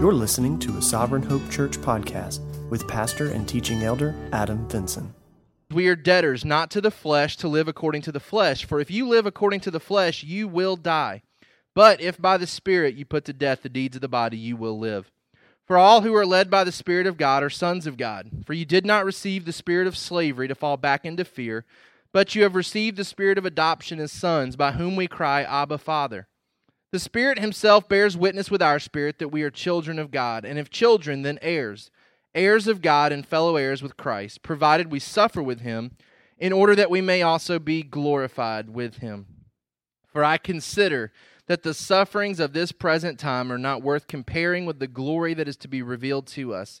You're listening to a Sovereign Hope Church podcast with pastor and teaching elder Adam Vinson. We are debtors not to the flesh to live according to the flesh. For if you live according to the flesh, you will die. But if by the Spirit you put to death the deeds of the body, you will live. For all who are led by the Spirit of God are sons of God. For you did not receive the spirit of slavery to fall back into fear, but you have received the spirit of adoption as sons, by whom we cry, Abba, Father. The Spirit Himself bears witness with our spirit that we are children of God, and if children, then heirs, heirs of God and fellow heirs with Christ, provided we suffer with Him, in order that we may also be glorified with Him. For I consider that the sufferings of this present time are not worth comparing with the glory that is to be revealed to us.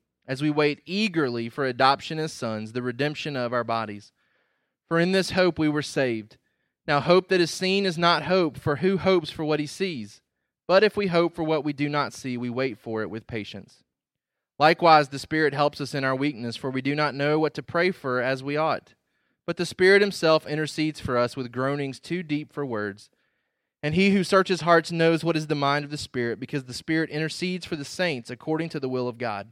as we wait eagerly for adoption as sons, the redemption of our bodies. For in this hope we were saved. Now, hope that is seen is not hope, for who hopes for what he sees? But if we hope for what we do not see, we wait for it with patience. Likewise, the Spirit helps us in our weakness, for we do not know what to pray for as we ought. But the Spirit Himself intercedes for us with groanings too deep for words. And He who searches hearts knows what is the mind of the Spirit, because the Spirit intercedes for the saints according to the will of God.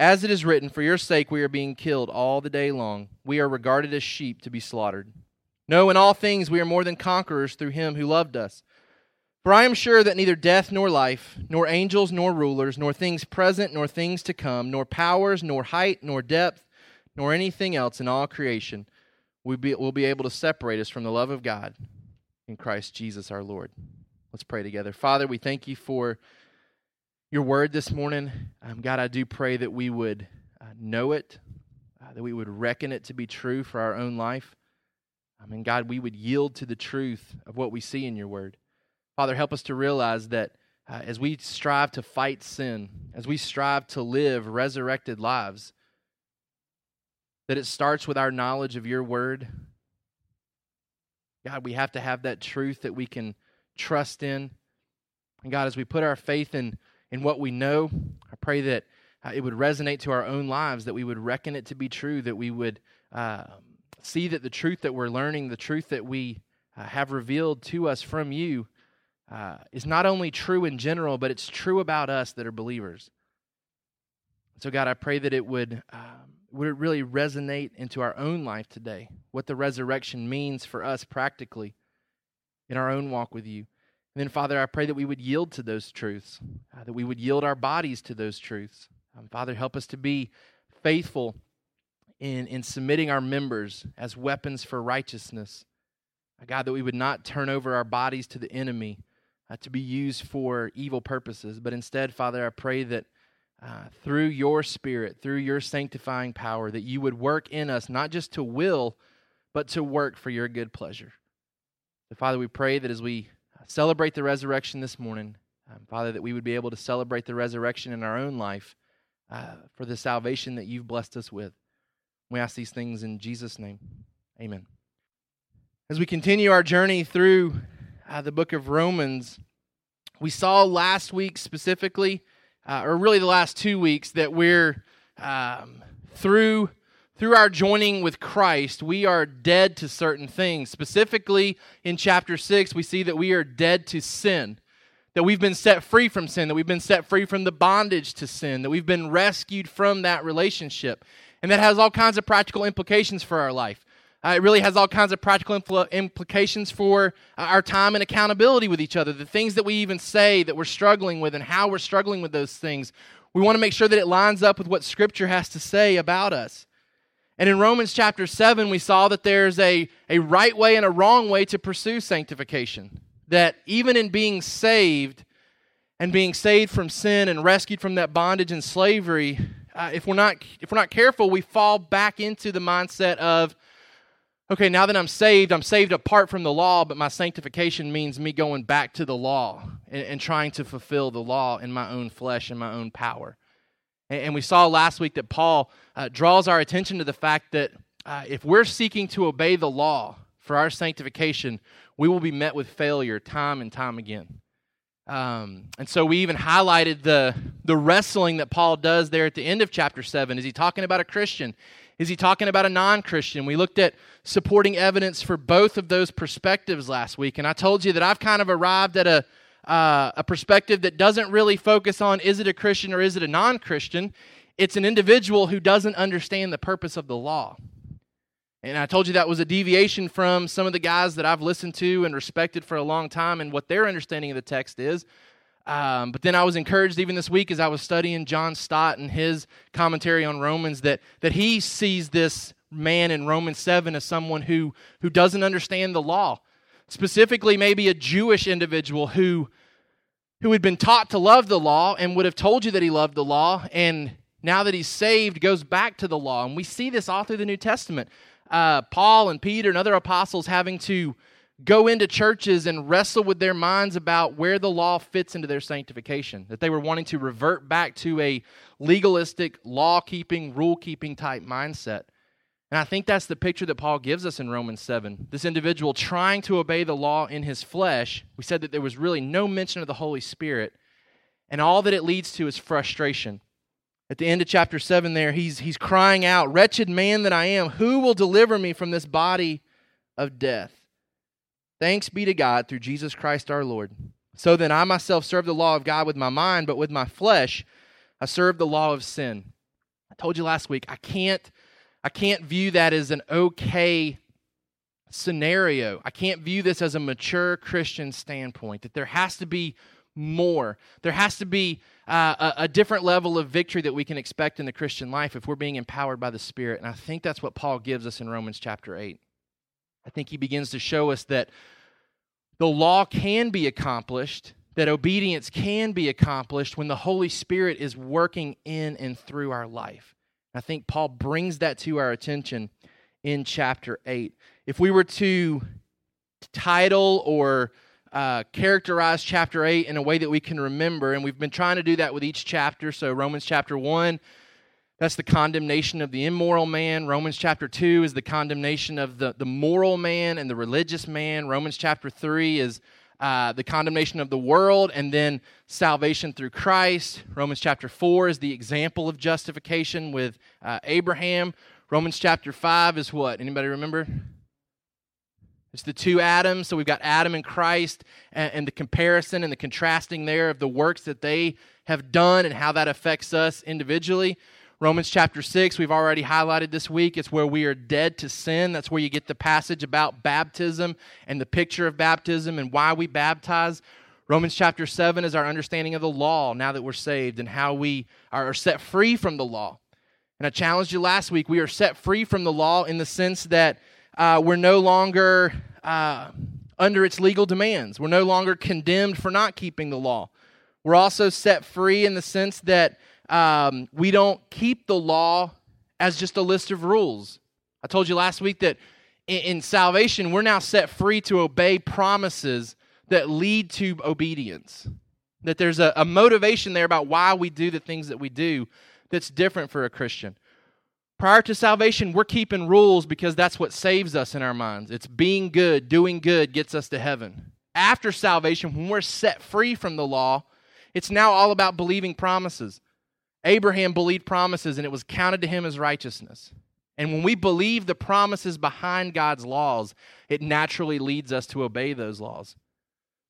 As it is written, For your sake we are being killed all the day long. We are regarded as sheep to be slaughtered. No, in all things we are more than conquerors through him who loved us. For I am sure that neither death nor life, nor angels nor rulers, nor things present nor things to come, nor powers, nor height, nor depth, nor anything else in all creation will be, will be able to separate us from the love of God in Christ Jesus our Lord. Let's pray together. Father, we thank you for your word this morning. Um, God, I do pray that we would uh, know it, uh, that we would reckon it to be true for our own life. I mean, God, we would yield to the truth of what we see in your word. Father, help us to realize that uh, as we strive to fight sin, as we strive to live resurrected lives, that it starts with our knowledge of your word. God, we have to have that truth that we can trust in. And God, as we put our faith in in what we know. I pray that uh, it would resonate to our own lives, that we would reckon it to be true, that we would uh, see that the truth that we're learning, the truth that we uh, have revealed to us from you, uh, is not only true in general, but it's true about us that are believers. So, God, I pray that it would, um, would it really resonate into our own life today, what the resurrection means for us practically in our own walk with you. And then, Father, I pray that we would yield to those truths, uh, that we would yield our bodies to those truths. Um, Father, help us to be faithful in, in submitting our members as weapons for righteousness. Uh, God, that we would not turn over our bodies to the enemy uh, to be used for evil purposes, but instead, Father, I pray that uh, through your Spirit, through your sanctifying power, that you would work in us, not just to will, but to work for your good pleasure. Father, we pray that as we celebrate the resurrection this morning. Um, Father, that we would be able to celebrate the resurrection in our own life uh, for the salvation that you've blessed us with. We ask these things in Jesus' name. Amen. As we continue our journey through uh, the book of Romans, we saw last week specifically, uh, or really the last two weeks, that we're um, through through our joining with Christ, we are dead to certain things. Specifically, in chapter 6, we see that we are dead to sin, that we've been set free from sin, that we've been set free from the bondage to sin, that we've been rescued from that relationship. And that has all kinds of practical implications for our life. Uh, it really has all kinds of practical impl- implications for uh, our time and accountability with each other. The things that we even say that we're struggling with and how we're struggling with those things. We want to make sure that it lines up with what Scripture has to say about us. And in Romans chapter 7, we saw that there's a, a right way and a wrong way to pursue sanctification. That even in being saved and being saved from sin and rescued from that bondage and slavery, uh, if, we're not, if we're not careful, we fall back into the mindset of, okay, now that I'm saved, I'm saved apart from the law, but my sanctification means me going back to the law and, and trying to fulfill the law in my own flesh and my own power. And, we saw last week that Paul uh, draws our attention to the fact that uh, if we're seeking to obey the law for our sanctification, we will be met with failure time and time again. Um, and so we even highlighted the, the wrestling that Paul does there at the end of chapter 7. Is he talking about a Christian? Is he talking about a non Christian? We looked at supporting evidence for both of those perspectives last week, and I told you that I've kind of arrived at a, uh, a perspective that doesn't really focus on is it a Christian or is it a non Christian. It's an individual who doesn't understand the purpose of the law. And I told you that was a deviation from some of the guys that I've listened to and respected for a long time and what their understanding of the text is. Um, but then I was encouraged even this week as I was studying John Stott and his commentary on Romans that, that he sees this man in Romans 7 as someone who, who doesn't understand the law. Specifically, maybe a Jewish individual who, who had been taught to love the law and would have told you that he loved the law, and now that he's saved, goes back to the law. And we see this all through the New Testament. Uh, Paul and Peter and other apostles having to go into churches and wrestle with their minds about where the law fits into their sanctification. That they were wanting to revert back to a legalistic, law keeping, rule keeping type mindset. And I think that's the picture that Paul gives us in Romans 7. This individual trying to obey the law in his flesh. We said that there was really no mention of the Holy Spirit. And all that it leads to is frustration. At the end of chapter 7, there, he's, he's crying out, Wretched man that I am, who will deliver me from this body of death? Thanks be to God through Jesus Christ our Lord. So then I myself serve the law of God with my mind, but with my flesh I serve the law of sin. I told you last week, I can't I can't view that as an okay scenario. I can't view this as a mature Christian standpoint, that there has to be more. There has to be uh, a, a, different level of victory that we can expect in the Christian life if we're being empowered by the Spirit. And I think that's what Paul gives us in Romans chapter 8. I think he begins to show us that the law can be accomplished, that obedience can be accomplished when the Holy Spirit is working in and through our life. I think Paul brings that to our attention in chapter 8. If we were to title or uh, characterize chapter 8 in a way that we can remember, and we've been trying to do that with each chapter. So, Romans chapter 1 that's the condemnation of the immoral man. Romans chapter 2 is the condemnation of the, the moral man and the religious man. Romans chapter 3 is uh, the condemnation of the world and then salvation through Christ. Romans chapter 4 is the example of justification with uh, Abraham. Romans chapter 5 is what? Anybody remember? It's the two Adams. So we've got Adam and Christ and, and the comparison and the contrasting there of the works that they have done and how that affects us individually. Romans chapter 6, we've already highlighted this week. It's where we are dead to sin. That's where you get the passage about baptism and the picture of baptism and why we baptize. Romans chapter 7 is our understanding of the law now that we're saved and how we are set free from the law. And I challenged you last week. We are set free from the law in the sense that uh, we're no longer uh, under its legal demands, we're no longer condemned for not keeping the law. We're also set free in the sense that um, we don't keep the law as just a list of rules. I told you last week that in, in salvation, we're now set free to obey promises that lead to obedience. That there's a, a motivation there about why we do the things that we do that's different for a Christian. Prior to salvation, we're keeping rules because that's what saves us in our minds. It's being good, doing good gets us to heaven. After salvation, when we're set free from the law, it's now all about believing promises. Abraham believed promises and it was counted to him as righteousness. And when we believe the promises behind God's laws, it naturally leads us to obey those laws.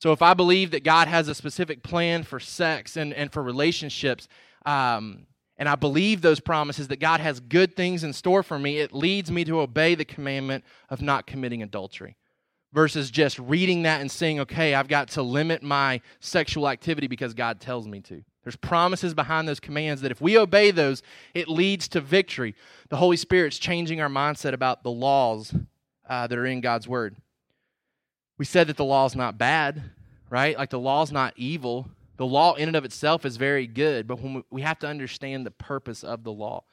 So if I believe that God has a specific plan for sex and, and for relationships, um, and I believe those promises that God has good things in store for me, it leads me to obey the commandment of not committing adultery versus just reading that and saying, okay, I've got to limit my sexual activity because God tells me to. There's promises behind those commands that if we obey those, it leads to victory. The Holy Spirit's changing our mindset about the laws uh, that are in God's Word. We said that the law is not bad, right? Like the law is not evil. The law in and of itself is very good, but when we, we have to understand the purpose of the law.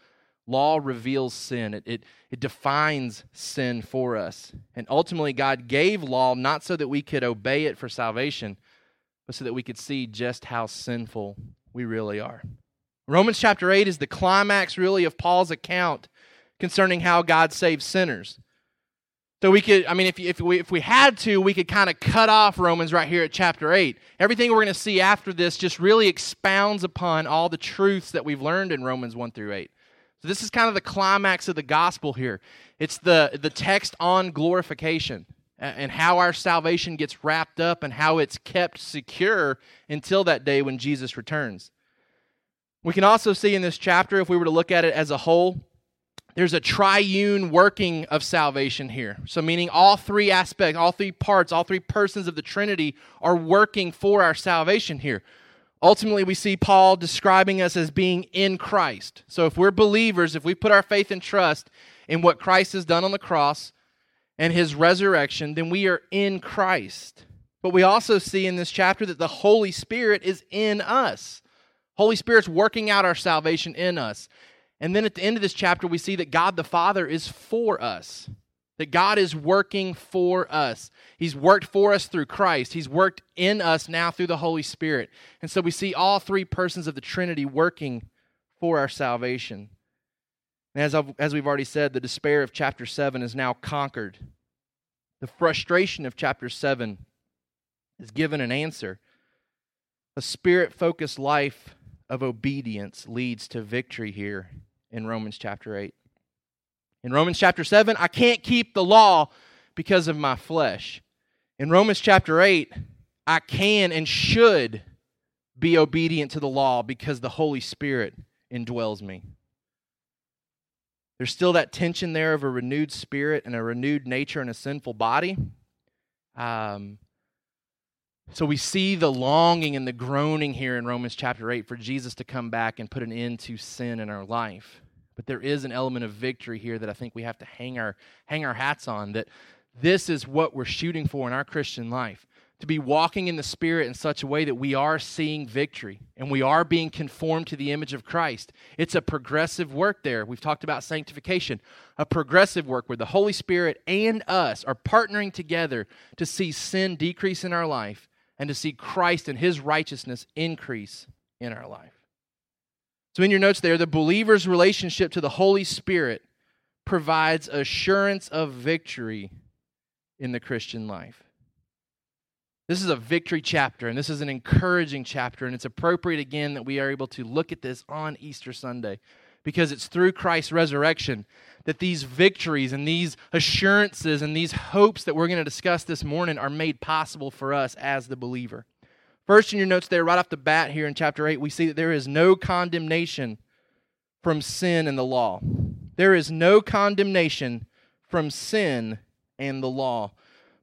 Law reveals sin, it, it, it defines sin for us. And ultimately, God gave law not so that we could obey it for salvation, but so that we could see just how sinful we really are. Romans chapter 8 is the climax, really, of Paul's account concerning how God saves sinners. So we could, I mean, if, if, we, if we had to, we could kind of cut off Romans right here at chapter 8. Everything we're going to see after this just really expounds upon all the truths that we've learned in Romans 1 through 8. So this is kind of the climax of the gospel here. It's the, the text on glorification and how our salvation gets wrapped up and how it's kept secure until that day when Jesus returns. We can also see in this chapter, if we were to look at it as a whole, there's a triune working of salvation here. So, meaning all three aspects, all three parts, all three persons of the Trinity are working for our salvation here. Ultimately, we see Paul describing us as being in Christ. So, if we're believers, if we put our faith and trust in what Christ has done on the cross and his resurrection, then we are in Christ. But we also see in this chapter that the Holy Spirit is in us. Holy Spirit's working out our salvation in us. And then at the end of this chapter, we see that God the Father is for us, that God is working for us. He's worked for us through Christ, He's worked in us now through the Holy Spirit. And so we see all three persons of the Trinity working for our salvation. And as, I've, as we've already said, the despair of chapter 7 is now conquered. The frustration of chapter 7 is given an answer. A spirit focused life of obedience leads to victory here in Romans chapter 8. In Romans chapter 7, I can't keep the law because of my flesh. In Romans chapter 8, I can and should be obedient to the law because the Holy Spirit indwells me. There's still that tension there of a renewed spirit and a renewed nature and a sinful body. Um, so we see the longing and the groaning here in Romans chapter 8 for Jesus to come back and put an end to sin in our life. But there is an element of victory here that I think we have to hang our hang our hats on that this is what we're shooting for in our Christian life. To be walking in the Spirit in such a way that we are seeing victory and we are being conformed to the image of Christ. It's a progressive work there. We've talked about sanctification, a progressive work where the Holy Spirit and us are partnering together to see sin decrease in our life and to see Christ and his righteousness increase in our life. So, in your notes there, the believer's relationship to the Holy Spirit provides assurance of victory in the Christian life. This is a victory chapter, and this is an encouraging chapter, and it's appropriate again that we are able to look at this on Easter Sunday because it's through Christ's resurrection that these victories and these assurances and these hopes that we're going to discuss this morning are made possible for us as the believer. First, in your notes there, right off the bat here in chapter 8, we see that there is no condemnation from sin and the law. There is no condemnation from sin and the law.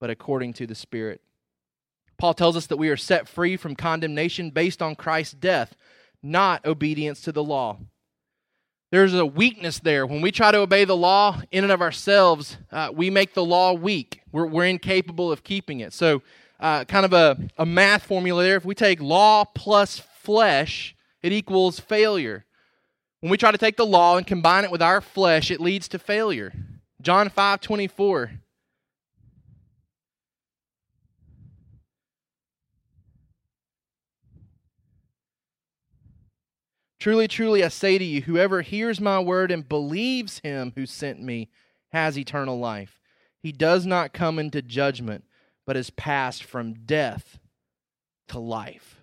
but according to the Spirit. Paul tells us that we are set free from condemnation based on Christ's death, not obedience to the law there's a weakness there. When we try to obey the law in and of ourselves, uh, we make the law weak. We're, we're incapable of keeping it. So, uh, kind of a, a math formula there. If we take law plus flesh, it equals failure. When we try to take the law and combine it with our flesh, it leads to failure. John 5 24. Truly, truly, I say to you, whoever hears my word and believes him who sent me has eternal life. He does not come into judgment, but is passed from death to life.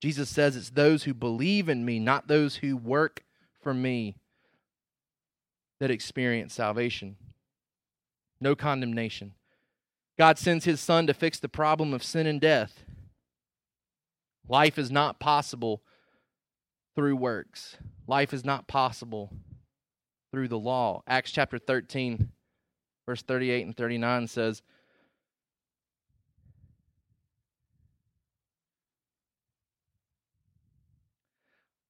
Jesus says it's those who believe in me, not those who work for me, that experience salvation. No condemnation. God sends his son to fix the problem of sin and death. Life is not possible through works. Life is not possible through the law. Acts chapter 13, verse 38 and 39 says,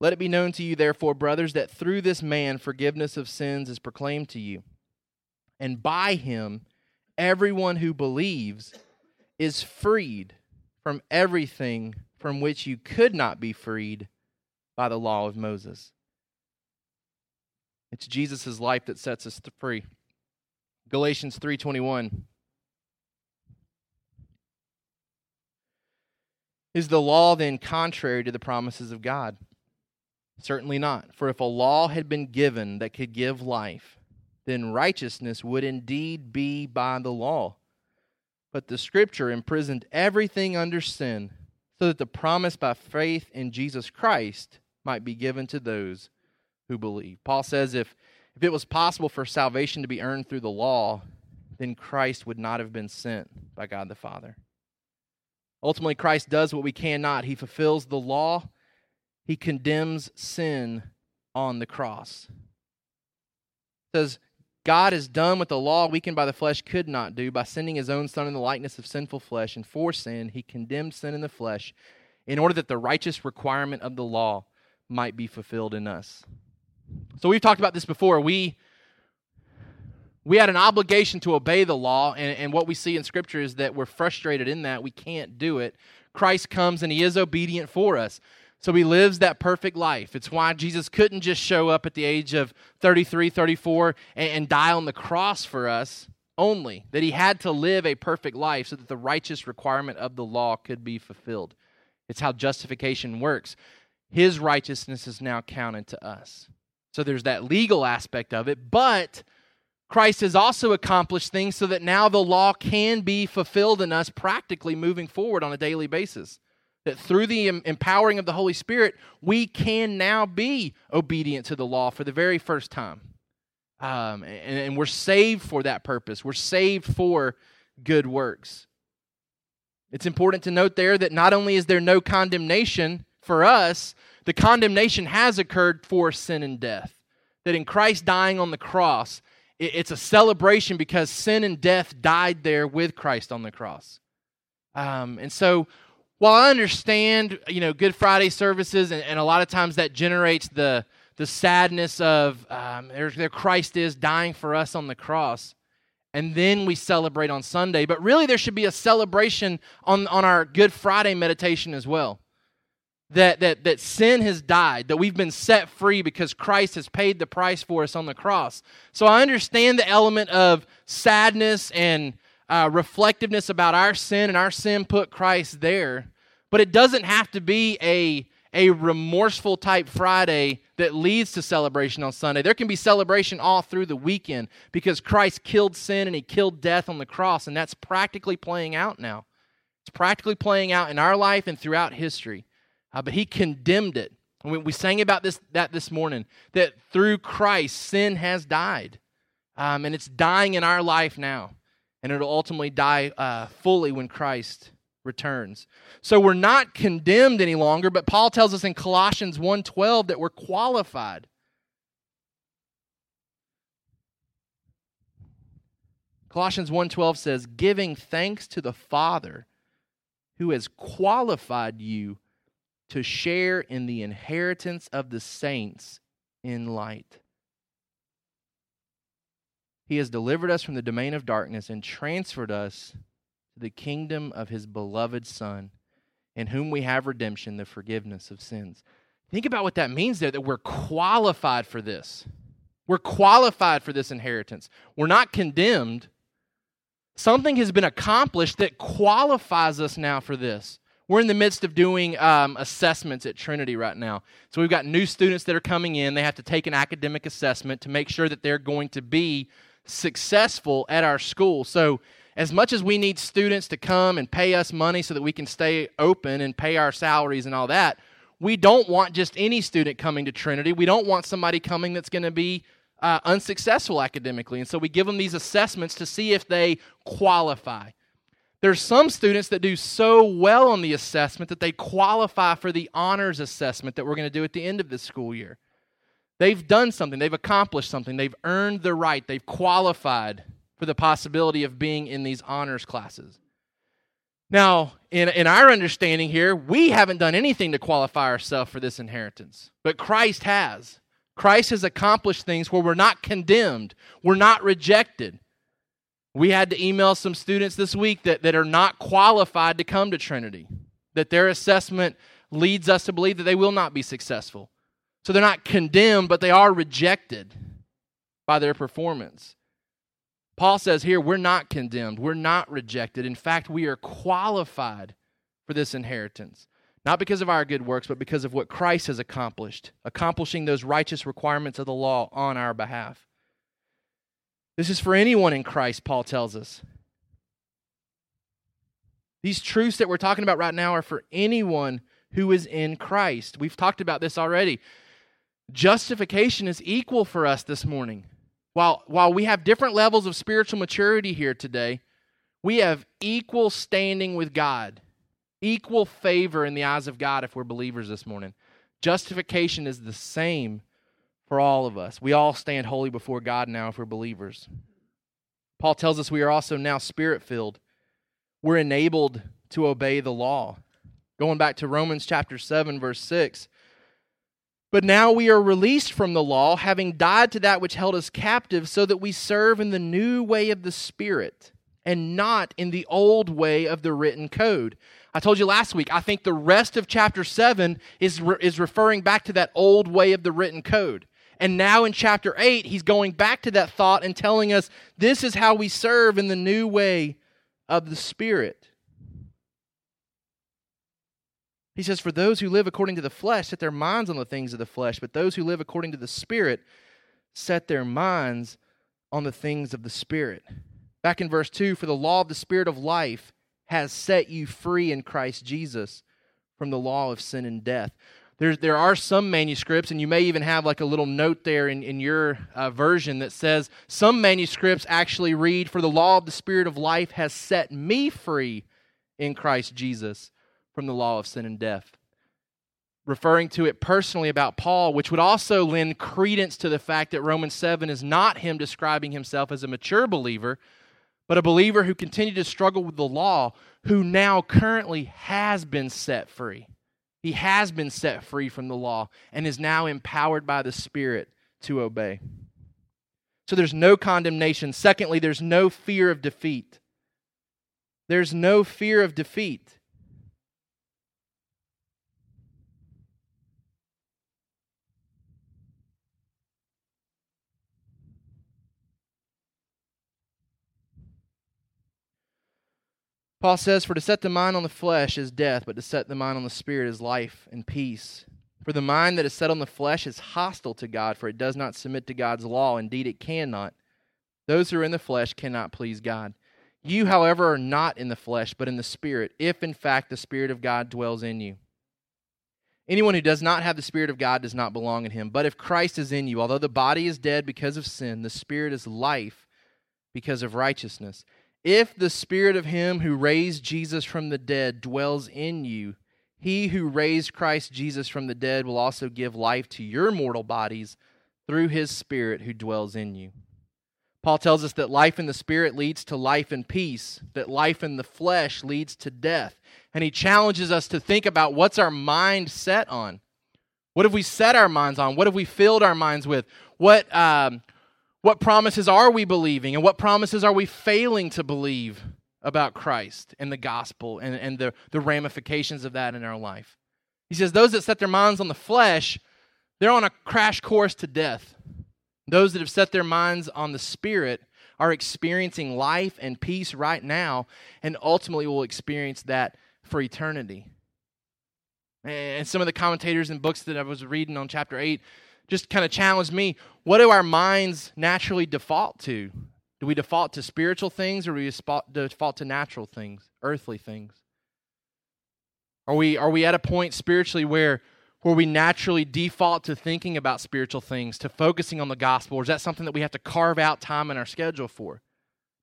Let it be known to you, therefore, brothers, that through this man forgiveness of sins is proclaimed to you. And by him, everyone who believes is freed from everything from which you could not be freed by the law of Moses. It's Jesus' life that sets us free. Galatians 3:21 Is the law then contrary to the promises of God? Certainly not. For if a law had been given that could give life, then righteousness would indeed be by the law. But the scripture imprisoned everything under sin, so that the promise by faith in Jesus Christ might be given to those who believe. Paul says if, if it was possible for salvation to be earned through the law, then Christ would not have been sent by God the Father. Ultimately, Christ does what we cannot. He fulfills the law, he condemns sin on the cross. It says, God has done what the law weakened by the flesh could not do by sending his own Son in the likeness of sinful flesh, and for sin, he condemned sin in the flesh in order that the righteous requirement of the law might be fulfilled in us. So we've talked about this before. We we had an obligation to obey the law, and, and what we see in Scripture is that we're frustrated in that. We can't do it. Christ comes and he is obedient for us. So he lives that perfect life. It's why Jesus couldn't just show up at the age of 33, 34 and, and die on the cross for us only, that he had to live a perfect life so that the righteous requirement of the law could be fulfilled. It's how justification works. His righteousness is now counted to us. So there's that legal aspect of it, but Christ has also accomplished things so that now the law can be fulfilled in us practically moving forward on a daily basis. That through the empowering of the Holy Spirit, we can now be obedient to the law for the very first time. Um, and, and we're saved for that purpose. We're saved for good works. It's important to note there that not only is there no condemnation for us, the condemnation has occurred for sin and death. That in Christ dying on the cross, it's a celebration because sin and death died there with Christ on the cross. Um, and so, while I understand, you know, Good Friday services, and, and a lot of times that generates the the sadness of um, there, there Christ is dying for us on the cross, and then we celebrate on Sunday. But really, there should be a celebration on on our Good Friday meditation as well that, that, that sin has died, that we've been set free because Christ has paid the price for us on the cross. So I understand the element of sadness and uh, reflectiveness about our sin, and our sin put Christ there. But it doesn't have to be a, a remorseful type Friday that leads to celebration on Sunday. There can be celebration all through the weekend because Christ killed sin and he killed death on the cross, and that's practically playing out now. It's practically playing out in our life and throughout history. Uh, but he condemned it. We, we sang about this that this morning that through Christ sin has died, um, and it's dying in our life now, and it'll ultimately die uh, fully when Christ returns. So we're not condemned any longer, but Paul tells us in Colossians 1:12 that we're qualified. Colossians 1:12 says, "Giving thanks to the Father who has qualified you to share in the inheritance of the saints in light. He has delivered us from the domain of darkness and transferred us to the kingdom of his beloved Son, in whom we have redemption, the forgiveness of sins. Think about what that means there, that we're qualified for this. We're qualified for this inheritance. We're not condemned. Something has been accomplished that qualifies us now for this. We're in the midst of doing um, assessments at Trinity right now. So we've got new students that are coming in. They have to take an academic assessment to make sure that they're going to be successful at our school. So, as much as we need students to come and pay us money so that we can stay open and pay our salaries and all that, we don't want just any student coming to Trinity. We don't want somebody coming that's going to be uh, unsuccessful academically. And so we give them these assessments to see if they qualify. There's some students that do so well on the assessment that they qualify for the honors assessment that we're going to do at the end of this school year. They've done something, they've accomplished something, they've earned the right, they've qualified for the possibility of being in these honors classes. Now, in, in our understanding here, we haven't done anything to qualify ourselves for this inheritance, but Christ has. Christ has accomplished things where we're not condemned, we're not rejected. We had to email some students this week that, that are not qualified to come to Trinity, that their assessment leads us to believe that they will not be successful. So they're not condemned, but they are rejected by their performance. Paul says here, we're not condemned, we're not rejected. In fact, we are qualified for this inheritance. Not because of our good works, but because of what Christ has accomplished, accomplishing those righteous requirements of the law on our behalf. This is for anyone in Christ, Paul tells us. These truths that we're talking about right now are for anyone who is in Christ. We've talked about this already. Justification is equal for us this morning. While, while we have different levels of spiritual maturity here today, we have equal standing with God equal favor in the eyes of God if we're believers this morning. Justification is the same for all of us. We all stand holy before God now if we're believers. Paul tells us we are also now spirit filled. We're enabled to obey the law. Going back to Romans chapter 7, verse 6. But now we are released from the law, having died to that which held us captive, so that we serve in the new way of the Spirit and not in the old way of the written code. I told you last week, I think the rest of chapter 7 is, re- is referring back to that old way of the written code. And now in chapter 8, he's going back to that thought and telling us this is how we serve in the new way of the Spirit. He says, For those who live according to the flesh set their minds on the things of the flesh, but those who live according to the Spirit set their minds on the things of the Spirit. Back in verse 2 For the law of the Spirit of life has set you free in Christ Jesus from the law of sin and death. There, there are some manuscripts, and you may even have like a little note there in, in your uh, version that says some manuscripts actually read, For the law of the Spirit of life has set me free in Christ Jesus from the law of sin and death. Referring to it personally about Paul, which would also lend credence to the fact that Romans 7 is not him describing himself as a mature believer, but a believer who continued to struggle with the law, who now currently has been set free. He has been set free from the law and is now empowered by the Spirit to obey. So there's no condemnation. Secondly, there's no fear of defeat. There's no fear of defeat. Paul says, For to set the mind on the flesh is death, but to set the mind on the spirit is life and peace. For the mind that is set on the flesh is hostile to God, for it does not submit to God's law. Indeed, it cannot. Those who are in the flesh cannot please God. You, however, are not in the flesh, but in the Spirit, if in fact the Spirit of God dwells in you. Anyone who does not have the Spirit of God does not belong in him. But if Christ is in you, although the body is dead because of sin, the Spirit is life because of righteousness. If the spirit of him who raised Jesus from the dead dwells in you, he who raised Christ Jesus from the dead will also give life to your mortal bodies through his spirit who dwells in you. Paul tells us that life in the spirit leads to life and peace, that life in the flesh leads to death. And he challenges us to think about what's our mind set on? What have we set our minds on? What have we filled our minds with? What um, what promises are we believing and what promises are we failing to believe about Christ and the gospel and, and the, the ramifications of that in our life? He says, Those that set their minds on the flesh, they're on a crash course to death. Those that have set their minds on the Spirit are experiencing life and peace right now and ultimately will experience that for eternity. And some of the commentators and books that I was reading on chapter 8 just kind of challenged me what do our minds naturally default to? Do we default to spiritual things or do we default to natural things, earthly things? Are we, are we at a point spiritually where, where we naturally default to thinking about spiritual things, to focusing on the gospel? Or is that something that we have to carve out time in our schedule for?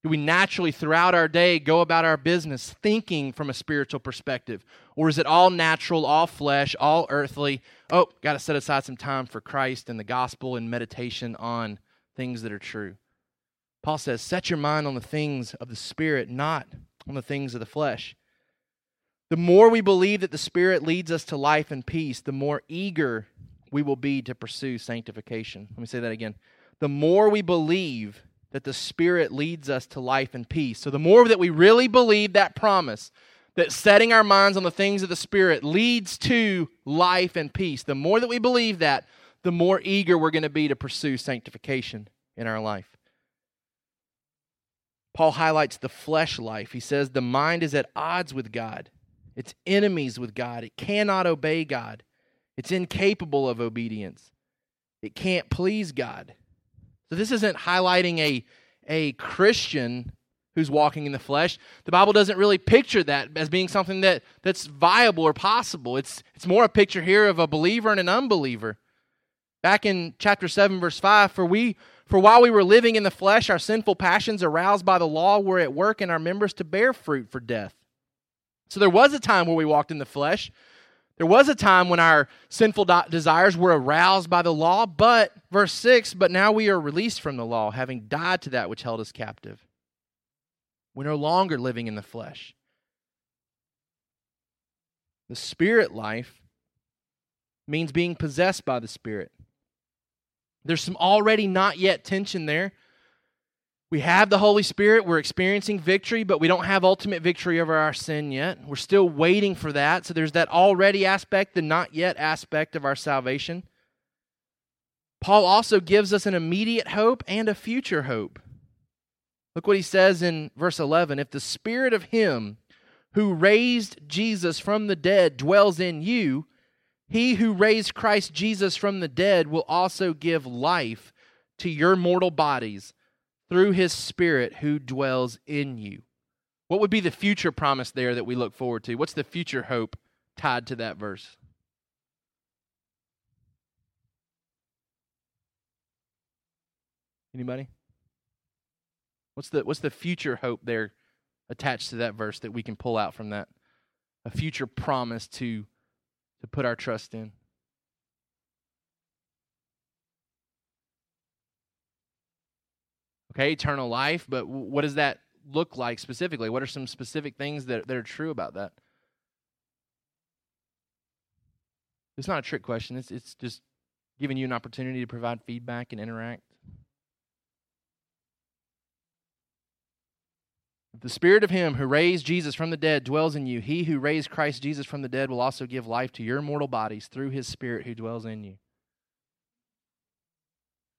Do we naturally, throughout our day, go about our business thinking from a spiritual perspective? Or is it all natural, all flesh, all earthly? Oh, got to set aside some time for Christ and the gospel and meditation on things that are true. Paul says, Set your mind on the things of the Spirit, not on the things of the flesh. The more we believe that the Spirit leads us to life and peace, the more eager we will be to pursue sanctification. Let me say that again. The more we believe that the Spirit leads us to life and peace. So, the more that we really believe that promise, that setting our minds on the things of the Spirit leads to life and peace, the more that we believe that, the more eager we're going to be to pursue sanctification in our life. Paul highlights the flesh life. He says the mind is at odds with God, it's enemies with God, it cannot obey God, it's incapable of obedience, it can't please God. So this isn't highlighting a, a Christian who's walking in the flesh. The Bible doesn't really picture that as being something that, that's viable or possible. It's, it's more a picture here of a believer and an unbeliever. Back in chapter 7, verse 5, for we for while we were living in the flesh, our sinful passions aroused by the law were at work in our members to bear fruit for death. So there was a time where we walked in the flesh. There was a time when our sinful desires were aroused by the law, but, verse 6, but now we are released from the law, having died to that which held us captive. We're no longer living in the flesh. The spirit life means being possessed by the Spirit. There's some already not yet tension there. We have the Holy Spirit. We're experiencing victory, but we don't have ultimate victory over our sin yet. We're still waiting for that. So there's that already aspect, the not yet aspect of our salvation. Paul also gives us an immediate hope and a future hope. Look what he says in verse 11 If the Spirit of Him who raised Jesus from the dead dwells in you, he who raised Christ Jesus from the dead will also give life to your mortal bodies through his Spirit who dwells in you. What would be the future promise there that we look forward to? What's the future hope tied to that verse? Anybody? What's the what's the future hope there attached to that verse that we can pull out from that? A future promise to to put our trust in. Okay, eternal life, but what does that look like specifically? What are some specific things that, that are true about that? It's not a trick question. It's it's just giving you an opportunity to provide feedback and interact. the Spirit of Him who raised Jesus from the dead dwells in you, He who raised Christ Jesus from the dead will also give life to your mortal bodies through His Spirit who dwells in you.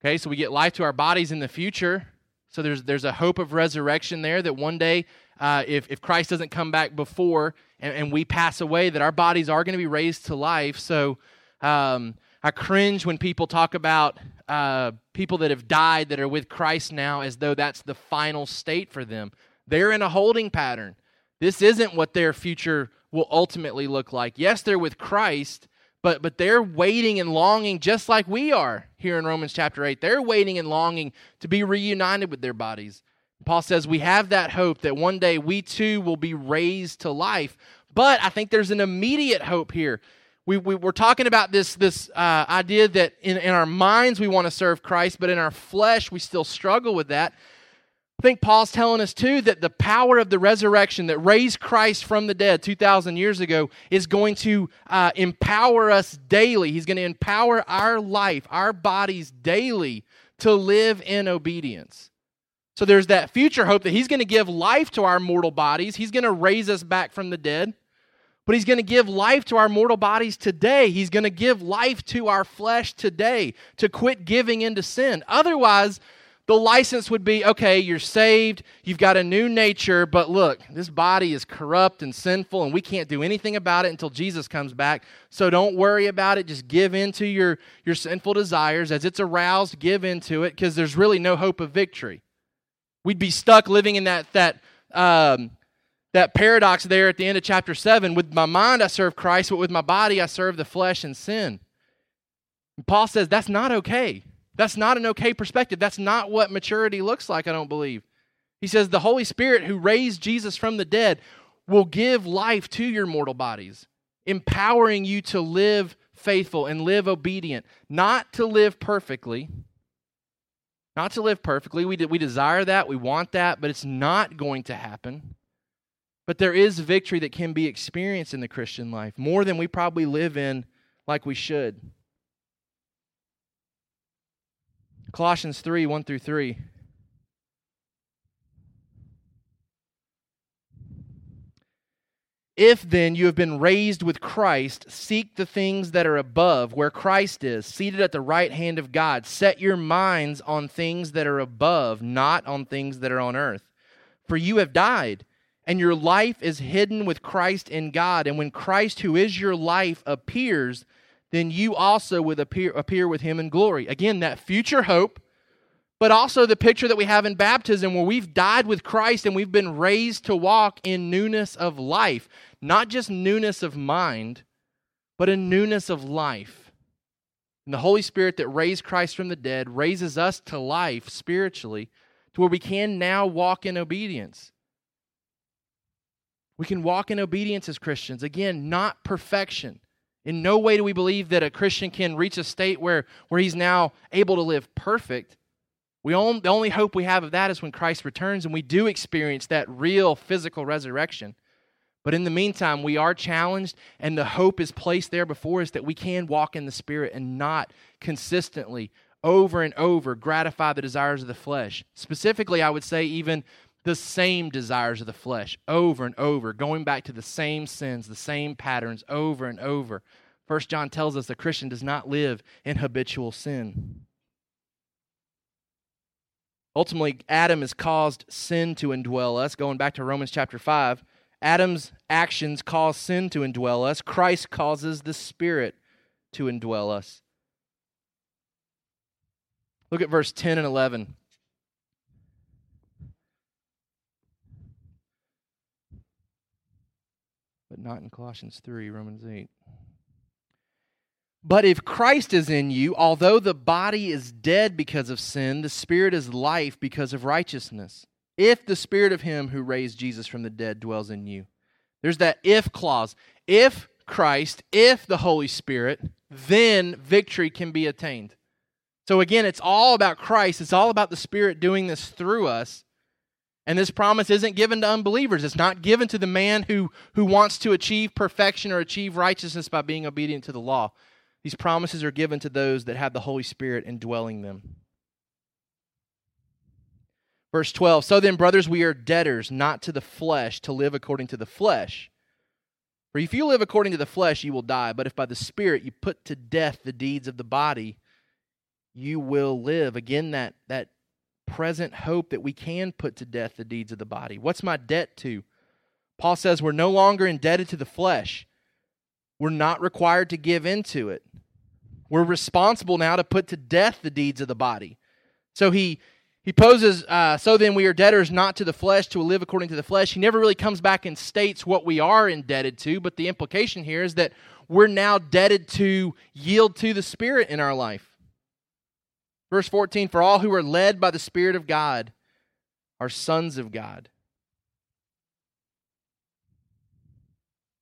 Okay, so we get life to our bodies in the future. So there's there's a hope of resurrection there that one day, uh, if if Christ doesn't come back before and, and we pass away, that our bodies are going to be raised to life. So um, I cringe when people talk about uh, people that have died that are with Christ now as though that's the final state for them. They're in a holding pattern. This isn't what their future will ultimately look like. Yes, they're with Christ, but but they're waiting and longing just like we are here in Romans chapter 8. They're waiting and longing to be reunited with their bodies. Paul says we have that hope that one day we too will be raised to life. But I think there's an immediate hope here. We, we, are talking about this, this uh, idea that in, in our minds we want to serve Christ, but in our flesh we still struggle with that. I think Paul's telling us too that the power of the resurrection that raised Christ from the dead 2,000 years ago is going to uh, empower us daily. He's going to empower our life, our bodies daily to live in obedience. So there's that future hope that He's going to give life to our mortal bodies, He's going to raise us back from the dead. But He's going to give life to our mortal bodies today. He's going to give life to our flesh today to quit giving into sin. Otherwise, the license would be okay, you're saved, you've got a new nature, but look, this body is corrupt and sinful, and we can't do anything about it until Jesus comes back. So don't worry about it. Just give in to your, your sinful desires. As it's aroused, give into it because there's really no hope of victory. We'd be stuck living in that, that, um, that paradox there at the end of chapter 7. With my mind, I serve Christ, but with my body, I serve the flesh and sin. And Paul says that's not okay. That's not an okay perspective. That's not what maturity looks like, I don't believe. He says the Holy Spirit who raised Jesus from the dead will give life to your mortal bodies, empowering you to live faithful and live obedient, not to live perfectly. Not to live perfectly. We, de- we desire that, we want that, but it's not going to happen. But there is victory that can be experienced in the Christian life, more than we probably live in like we should. Colossians 3 1 through 3. If then you have been raised with Christ, seek the things that are above, where Christ is, seated at the right hand of God. Set your minds on things that are above, not on things that are on earth. For you have died, and your life is hidden with Christ in God. And when Christ, who is your life, appears, then you also will appear, appear with him in glory. Again, that future hope, but also the picture that we have in baptism where we've died with Christ and we've been raised to walk in newness of life. Not just newness of mind, but a newness of life. And the Holy Spirit that raised Christ from the dead raises us to life spiritually to where we can now walk in obedience. We can walk in obedience as Christians. Again, not perfection in no way do we believe that a Christian can reach a state where, where he's now able to live perfect. We the only hope we have of that is when Christ returns and we do experience that real physical resurrection. But in the meantime, we are challenged, and the hope is placed there before us that we can walk in the Spirit and not consistently, over and over, gratify the desires of the flesh. Specifically, I would say, even the same desires of the flesh over and over, going back to the same sins, the same patterns over and over. First John tells us the Christian does not live in habitual sin. Ultimately, Adam has caused sin to indwell us. Going back to Romans chapter 5, Adam's actions cause sin to indwell us. Christ causes the Spirit to indwell us. Look at verse 10 and 11. But not in Colossians 3, Romans 8. But if Christ is in you, although the body is dead because of sin, the spirit is life because of righteousness. If the spirit of him who raised Jesus from the dead dwells in you. There's that if clause. If Christ, if the Holy Spirit, then victory can be attained. So again, it's all about Christ. It's all about the Spirit doing this through us. And this promise isn't given to unbelievers. It's not given to the man who, who wants to achieve perfection or achieve righteousness by being obedient to the law. These promises are given to those that have the Holy Spirit indwelling them. Verse 12 So then, brothers, we are debtors, not to the flesh, to live according to the flesh. For if you live according to the flesh, you will die. But if by the Spirit you put to death the deeds of the body, you will live. Again, that, that present hope that we can put to death the deeds of the body. What's my debt to? Paul says we're no longer indebted to the flesh. We're not required to give into it. We're responsible now to put to death the deeds of the body. So he he poses, uh, so then we are debtors not to the flesh to live according to the flesh. He never really comes back and states what we are indebted to, but the implication here is that we're now debted to yield to the Spirit in our life. Verse 14 For all who are led by the Spirit of God are sons of God.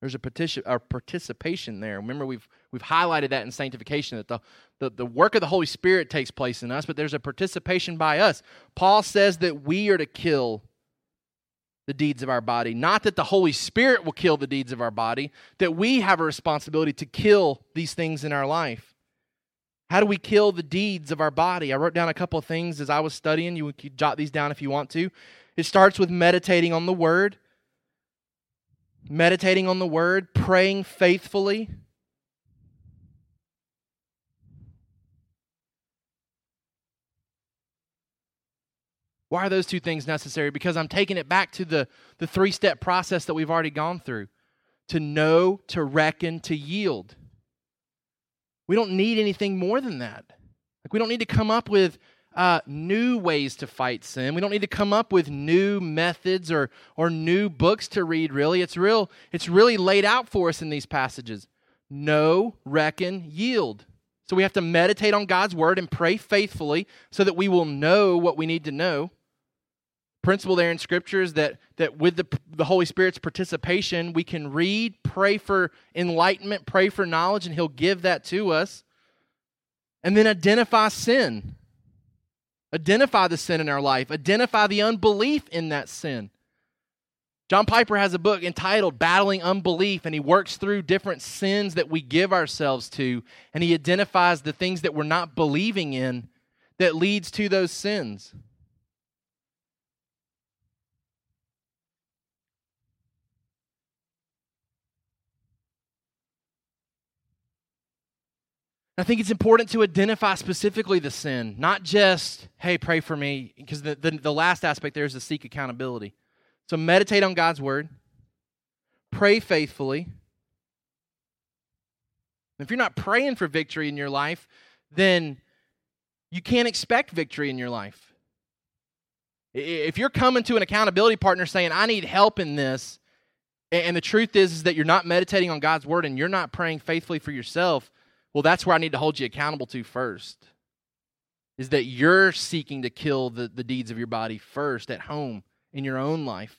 There's a, petition, a participation there. Remember, we've, we've highlighted that in sanctification that the, the, the work of the Holy Spirit takes place in us, but there's a participation by us. Paul says that we are to kill the deeds of our body. Not that the Holy Spirit will kill the deeds of our body, that we have a responsibility to kill these things in our life. How do we kill the deeds of our body? I wrote down a couple of things as I was studying. You can jot these down if you want to. It starts with meditating on the Word. meditating on the word, praying faithfully. Why are those two things necessary? Because I'm taking it back to the, the three step process that we've already gone through to know, to reckon, to yield. We don't need anything more than that. Like, we don't need to come up with uh, new ways to fight sin. We don't need to come up with new methods or, or new books to read, really. It's, real, it's really laid out for us in these passages. Know, reckon, yield. So we have to meditate on God's word and pray faithfully so that we will know what we need to know principle there in scripture is that, that with the, the Holy Spirit's participation, we can read, pray for enlightenment, pray for knowledge, and He'll give that to us. And then identify sin. Identify the sin in our life, identify the unbelief in that sin. John Piper has a book entitled Battling Unbelief, and he works through different sins that we give ourselves to, and he identifies the things that we're not believing in that leads to those sins. I think it's important to identify specifically the sin, not just, hey, pray for me, because the, the, the, last aspect there is to seek accountability. So meditate on God's word, pray faithfully. If you're not praying for victory in your life, then you can't expect victory in your life. If you're coming to an accountability partner saying, I need help in this, and the truth is, is that you're not meditating on God's word and you're not praying faithfully for yourself, well, that's where I need to hold you accountable to first. Is that you're seeking to kill the, the deeds of your body first at home in your own life.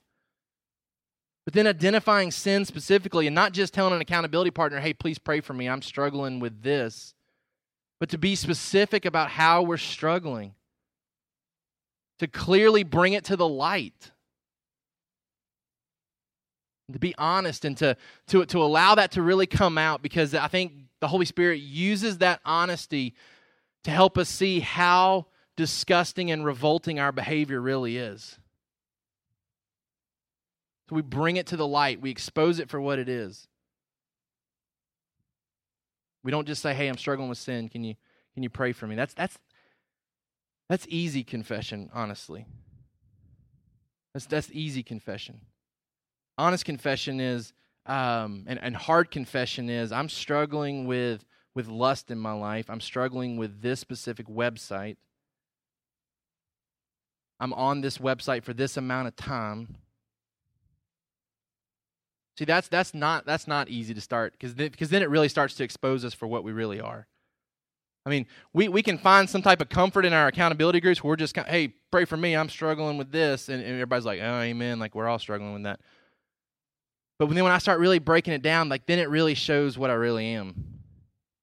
But then identifying sin specifically and not just telling an accountability partner, hey, please pray for me, I'm struggling with this, but to be specific about how we're struggling, to clearly bring it to the light to be honest and to, to, to allow that to really come out because I think the Holy Spirit uses that honesty to help us see how disgusting and revolting our behavior really is. So we bring it to the light, we expose it for what it is. We don't just say, "Hey, I'm struggling with sin. Can you can you pray for me?" That's that's that's easy confession, honestly. That's that's easy confession. Honest confession is um, and, and hard confession is I'm struggling with with lust in my life. I'm struggling with this specific website. I'm on this website for this amount of time. See, that's that's not that's not easy to start because because then it really starts to expose us for what we really are. I mean, we, we can find some type of comfort in our accountability groups where we're just hey, pray for me. I'm struggling with this, and, and everybody's like, oh, amen. Like we're all struggling with that. But then when I start really breaking it down, like then it really shows what I really am.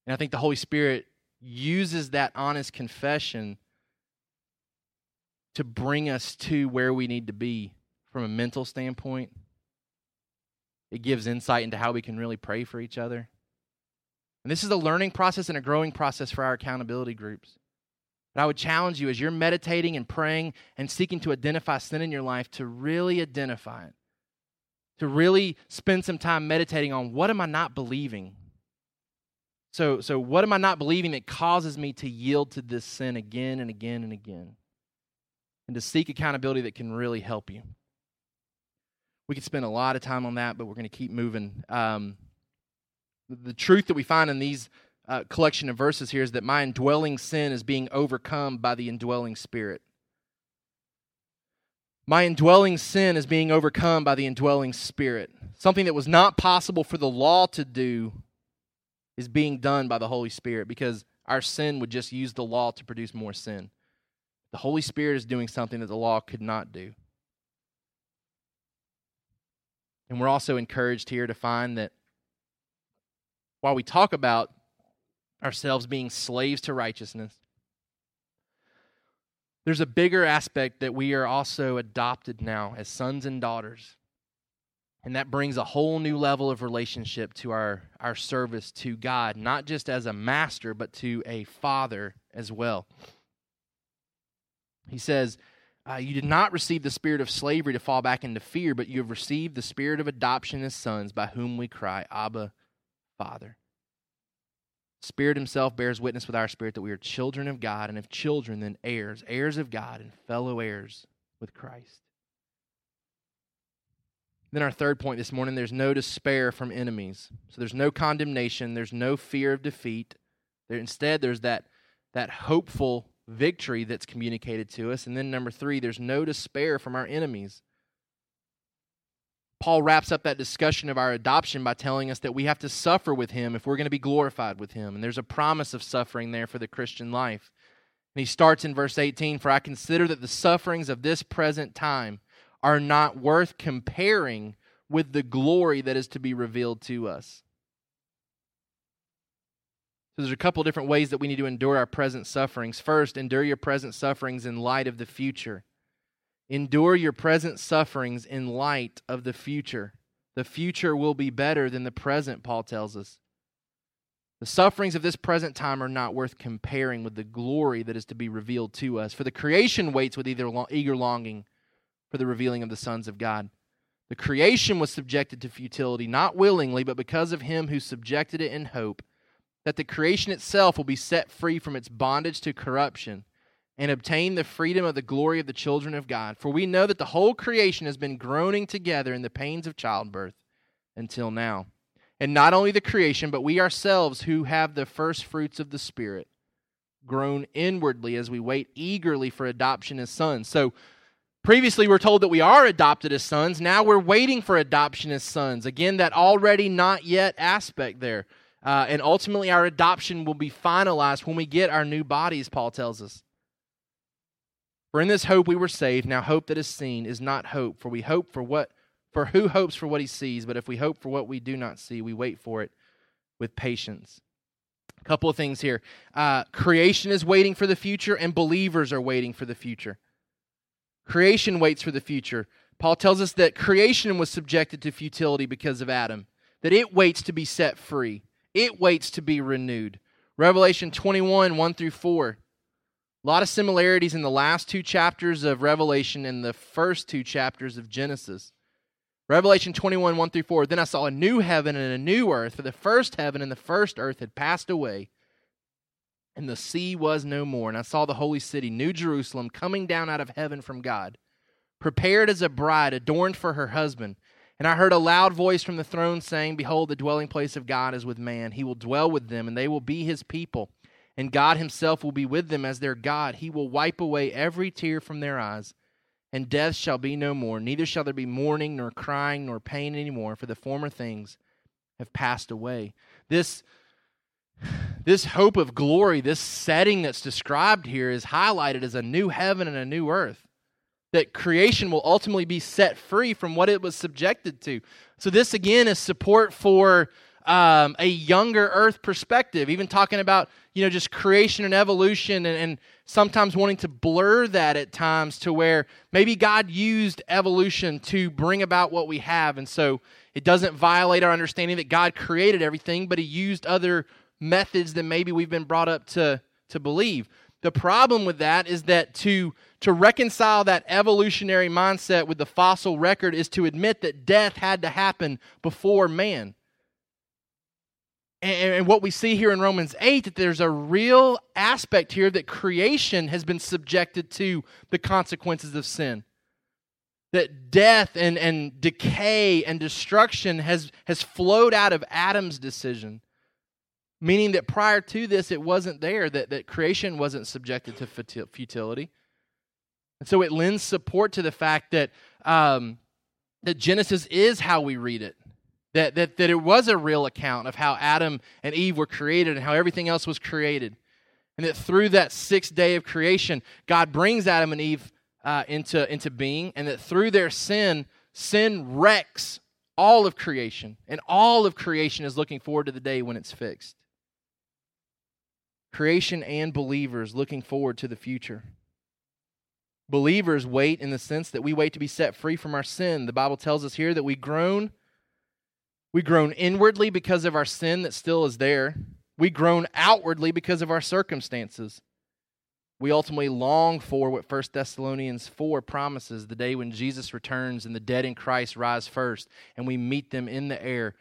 And I think the Holy Spirit uses that honest confession to bring us to where we need to be from a mental standpoint. It gives insight into how we can really pray for each other. And this is a learning process and a growing process for our accountability groups. But I would challenge you as you're meditating and praying and seeking to identify sin in your life to really identify it to really spend some time meditating on what am I not believing? So, so what am I not believing that causes me to yield to this sin again and again and again? And to seek accountability that can really help you. We could spend a lot of time on that, but we're going to keep moving. Um, the truth that we find in these uh, collection of verses here is that my indwelling sin is being overcome by the indwelling spirit. My indwelling sin is being overcome by the indwelling spirit. Something that was not possible for the law to do is being done by the Holy Spirit because our sin would just use the law to produce more sin. The Holy Spirit is doing something that the law could not do. And we're also encouraged here to find that while we talk about ourselves being slaves to righteousness, there's a bigger aspect that we are also adopted now as sons and daughters. And that brings a whole new level of relationship to our, our service to God, not just as a master, but to a father as well. He says, uh, you did not receive the spirit of slavery to fall back into fear, but you have received the spirit of adoption as sons, by whom we cry, Abba, Father. Spirit Himself bears witness with our spirit that we are children of God, and if children, then heirs, heirs of God, and fellow heirs with Christ. Then, our third point this morning there's no despair from enemies. So, there's no condemnation, there's no fear of defeat. There, instead, there's that, that hopeful victory that's communicated to us. And then, number three, there's no despair from our enemies. Paul wraps up that discussion of our adoption by telling us that we have to suffer with him if we're going to be glorified with him. And there's a promise of suffering there for the Christian life. And he starts in verse 18 For I consider that the sufferings of this present time are not worth comparing with the glory that is to be revealed to us. So there's a couple different ways that we need to endure our present sufferings. First, endure your present sufferings in light of the future. Endure your present sufferings in light of the future. The future will be better than the present, Paul tells us. The sufferings of this present time are not worth comparing with the glory that is to be revealed to us. For the creation waits with eager longing for the revealing of the sons of God. The creation was subjected to futility, not willingly, but because of him who subjected it in hope, that the creation itself will be set free from its bondage to corruption and obtain the freedom of the glory of the children of God. For we know that the whole creation has been groaning together in the pains of childbirth until now. And not only the creation, but we ourselves who have the first fruits of the Spirit groan inwardly as we wait eagerly for adoption as sons. So, Previously, we're told that we are adopted as sons. Now we're waiting for adoption as sons. Again, that already not yet aspect there. Uh, and ultimately, our adoption will be finalized when we get our new bodies, Paul tells us. For in this hope we were saved. Now, hope that is seen is not hope, for we hope for what, for who hopes for what he sees? But if we hope for what we do not see, we wait for it with patience. A couple of things here. Uh, creation is waiting for the future, and believers are waiting for the future. Creation waits for the future. Paul tells us that creation was subjected to futility because of Adam, that it waits to be set free, it waits to be renewed. Revelation 21 1 through 4. A lot of similarities in the last two chapters of Revelation and the first two chapters of Genesis. Revelation 21 1 through 4. Then I saw a new heaven and a new earth, for the first heaven and the first earth had passed away and the sea was no more. And I saw the holy city, New Jerusalem, coming down out of heaven from God, prepared as a bride adorned for her husband. And I heard a loud voice from the throne saying, Behold, the dwelling place of God is with man. He will dwell with them, and they will be his people. And God himself will be with them as their God. He will wipe away every tear from their eyes. And death shall be no more. Neither shall there be mourning, nor crying, nor pain any more, for the former things have passed away. This this hope of glory, this setting that's described here, is highlighted as a new heaven and a new earth. That creation will ultimately be set free from what it was subjected to. So, this again is support for um, a younger earth perspective, even talking about, you know, just creation and evolution and, and sometimes wanting to blur that at times to where maybe God used evolution to bring about what we have. And so it doesn't violate our understanding that God created everything, but He used other methods than maybe we've been brought up to, to believe. The problem with that is that to, to reconcile that evolutionary mindset with the fossil record is to admit that death had to happen before man. And, and what we see here in Romans 8, that there's a real aspect here that creation has been subjected to the consequences of sin. That death and, and decay and destruction has, has flowed out of Adam's decision. Meaning that prior to this it wasn't there that, that creation wasn't subjected to futility. And so it lends support to the fact that um, that genesis is how we read it that, that, that it was a real account of how adam and eve were created and how everything else was created and that through that sixth day of creation god brings adam and eve uh, into, into being and that through their sin sin wrecks all of creation and all of creation is looking forward to the day when it's fixed creation and believers looking forward to the future. Believers wait in the sense that we wait to be set free from our sin. The Bible tells us here that we groan. We groan inwardly because of our sin that still is there. We groan outwardly because of our circumstances. We ultimately long for what 1 Thessalonians 4 promises the day when Jesus returns and the dead in Christ rise first, and we meet them in the air,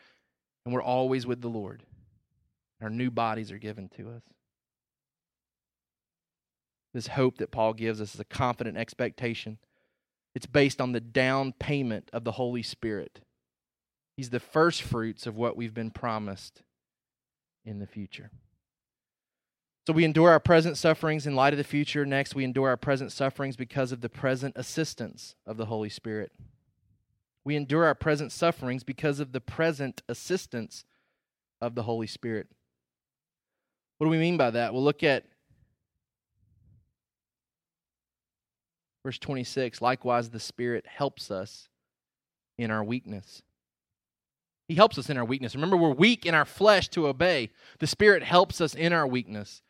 and we're always with the Lord. Our new bodies are given to us. This hope that Paul gives us is a confident expectation. It's based on the down payment of the Holy Spirit. He's the first fruits of what we've been promised in the future. So we endure our present sufferings in light of the future. Next, we endure our present sufferings because of the present assistance of the Holy Spirit. We endure our present sufferings because of the present assistance of the Holy Spirit. What do we mean by that? We'll look at verse 26. Likewise, the Spirit helps us in our weakness. He helps us in our weakness. Remember, we're weak in our flesh to obey. The Spirit helps us in our weakness.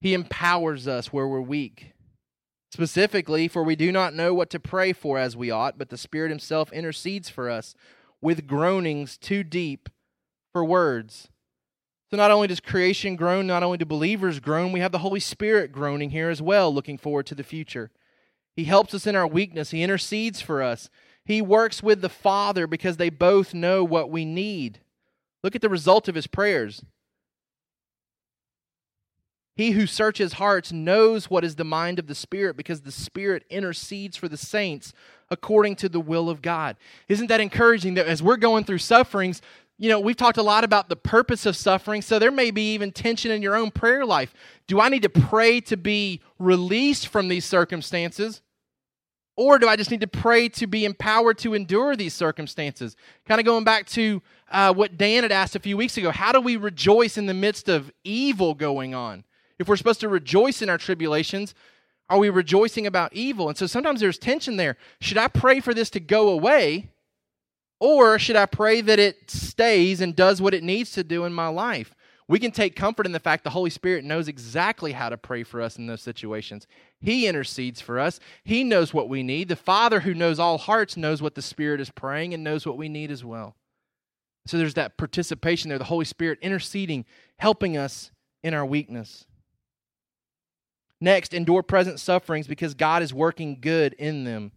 He empowers us where we're weak. Specifically, for we do not know what to pray for as we ought, but the Spirit Himself intercedes for us with groanings too deep for words. So, not only does creation groan, not only do believers groan, we have the Holy Spirit groaning here as well, looking forward to the future. He helps us in our weakness, He intercedes for us. He works with the Father because they both know what we need. Look at the result of His prayers. He who searches hearts knows what is the mind of the Spirit because the Spirit intercedes for the saints according to the will of God. Isn't that encouraging that as we're going through sufferings, you know, we've talked a lot about the purpose of suffering, so there may be even tension in your own prayer life. Do I need to pray to be released from these circumstances? Or do I just need to pray to be empowered to endure these circumstances? Kind of going back to uh, what Dan had asked a few weeks ago how do we rejoice in the midst of evil going on? If we're supposed to rejoice in our tribulations, are we rejoicing about evil? And so sometimes there's tension there. Should I pray for this to go away? Or should I pray that it stays and does what it needs to do in my life? We can take comfort in the fact the Holy Spirit knows exactly how to pray for us in those situations. He intercedes for us, He knows what we need. The Father, who knows all hearts, knows what the Spirit is praying and knows what we need as well. So there's that participation there, the Holy Spirit interceding, helping us in our weakness. Next, endure present sufferings because God is working good in them.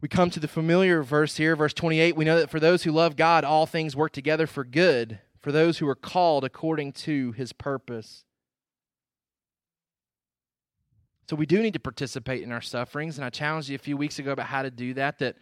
We come to the familiar verse here, verse 28. We know that for those who love God, all things work together for good, for those who are called according to his purpose. So we do need to participate in our sufferings, and I challenged you a few weeks ago about how to do that. That